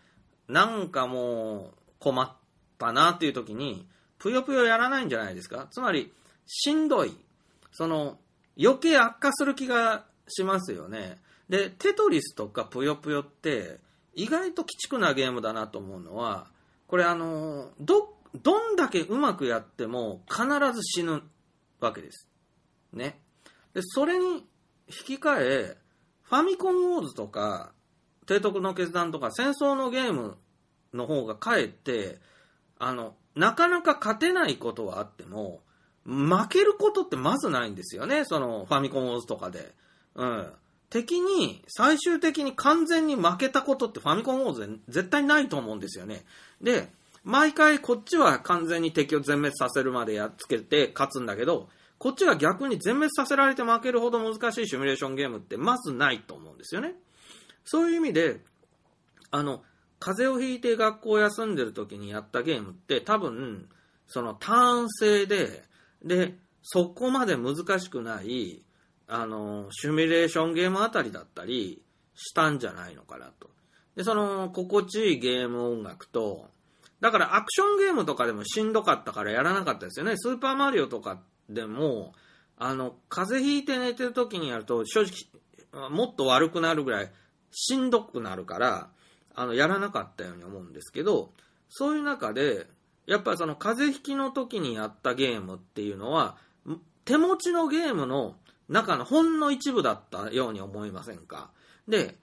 なんかもう困ったなっていう時に、ぷよぷよやらないんじゃないですか？つまり、しんどい。その、余計悪化する気がしますよね。で、テトリスとかぷよぷよって、意外と鬼畜なゲームだなと思うのは、これあの、どっ、どんだけうまくやっても必ず死ぬわけです。ね。で、それに引き換え、ファミコンウォーズとか、提督の決断とか、戦争のゲームの方がかえって、あの、なかなか勝てないことはあっても、負けることってまずないんですよね、そのファミコンウォーズとかで。うん。敵に最終的に完全に負けたことってファミコンウォーズで絶対ないと思うんですよね。で、毎回こっちは完全に敵を全滅させるまでやっつけて勝つんだけど、こっちは逆に全滅させられて負けるほど難しいシミュレーションゲームってまずないと思うんですよね。そういう意味で、あの、風邪をひいて学校を休んでる時にやったゲームって多分、そのターン制で、で、そこまで難しくない、あの、シミュレーションゲームあたりだったりしたんじゃないのかなと。で、その、心地いいゲーム音楽と、だからアクションゲームとかでもしんどかったからやらなかったですよね。スーパーマリオとかでも、あの、風邪ひいて寝てる時にやると、正直、もっと悪くなるぐらいしんどくなるから、あの、やらなかったように思うんですけど、そういう中で、やっぱその風邪ひきの時にやったゲームっていうのは、手持ちのゲームの中のほんの一部だったように思いませんか？で、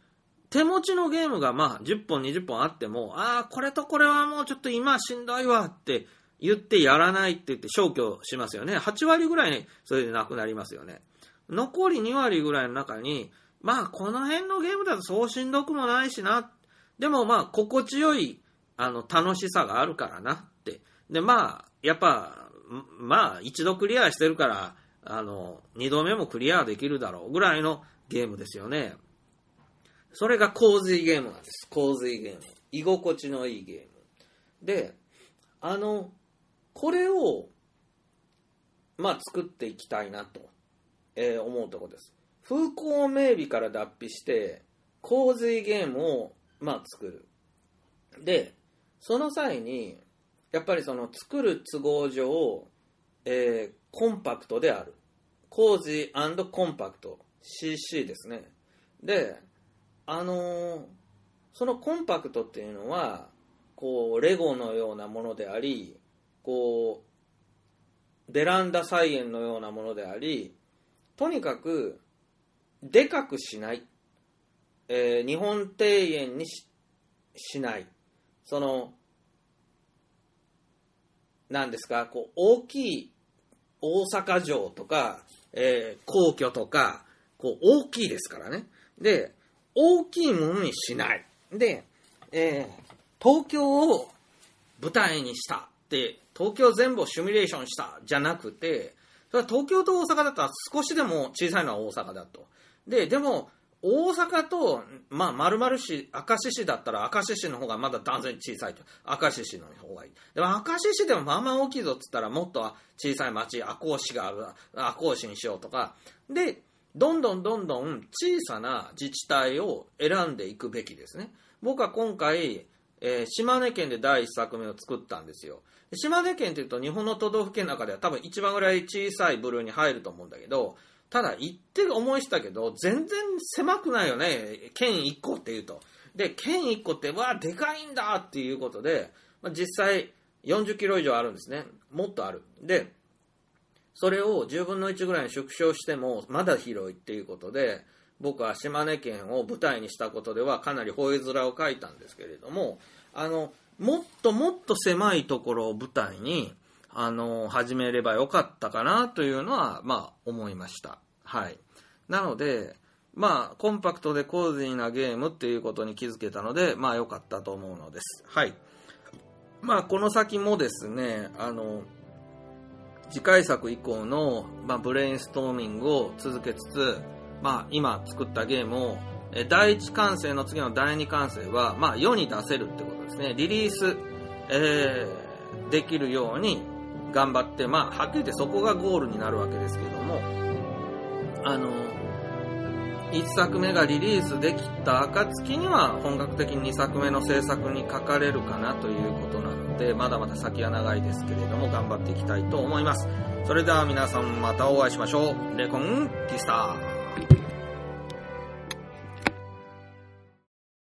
手持ちのゲームがまあ10本20本あっても、ああ、これとこれはもうちょっと今しんどいわって言ってやらないって言って消去しますよね。8割ぐらいそれでなくなりますよね。残り2割ぐらいの中に、まあこの辺のゲームだとそうしんどくもないしな。でもまあ心地よいあの楽しさがあるからなって。でまあやっぱまあ一度クリアしてるからあの二度目もクリアできるだろうぐらいのゲームですよね。それが洪水ゲームなんです。洪水ゲーム。居心地のいいゲーム。で、あの、これを、まあ、作っていきたいなと、えー、思うところです。風光明媚から脱皮して、洪水ゲームを、まあ、作る。で、その際に、やっぱりその作る都合上、えー、コンパクトである。工事コンパクト。CC ですね。で、あのー、そのコンパクトっていうのはこうレゴのようなものでありこうベランダ菜園のようなものでありとにかくでかくしない、えー、日本庭園にしない。その何ですかこう大きい大阪城とか、えー、皇居とかこう大きいですからね。で大きいものにしない。で、えー、東京を舞台にしたって、東京全部をシミュレーションしたじゃなくて、それは東京と大阪だったら少しでも小さいのは大阪だと。で、でも、大阪と、まあ、丸々市、明石市だったら明石市の方がまだ断然小さいと。明石市の方がいい。でも明石市でもまあまあ大きいぞっつったらもっと小さい町、赤穂市がある、赤穂市にしようとか。で、どんどんどんどん小さな自治体を選んでいくべきですね。僕は今回、えー、島根県で第1作目を作ったんですよ。島根県というと日本の都道府県の中では多分一番ぐらい小さい部類に入ると思うんだけど、ただ行って思いしたけど、全然狭くないよね。県1個っていうと。で、県1個って、わあ、でかいんだっていうことで、まあ、実際40キロ以上あるんですね。もっとある。で、それを10分の1ぐらいに縮小してもまだ広いっていうことで僕は島根県を舞台にしたことではかなり吠え面を書いたんですけれどもあのもっともっと狭いところを舞台にあの始めればよかったかなというのはまあ思いました。はい。なのでまあコンパクトでコーディーなゲームっていうことに気づけたのでまあ良かったと思うのです。はい。まあこの先もですねあの次回作以降の、まあ、ブレインストーミングを続けつつ、まあ、今作ったゲームを、え第一完成の次の第二完成は、まあ、世に出せるってことですね。リリース、えー、できるように、頑張って、まあ、はっきり言ってそこがゴールになるわけですけども、あの、1作目がリリースできた暁には本格的に2作目の制作にかかれるかなということなのでで、まだまだ先は長いですけれども、頑張っていきたいと思います。それでは皆さんまたお会いしましょう。レコンキスター。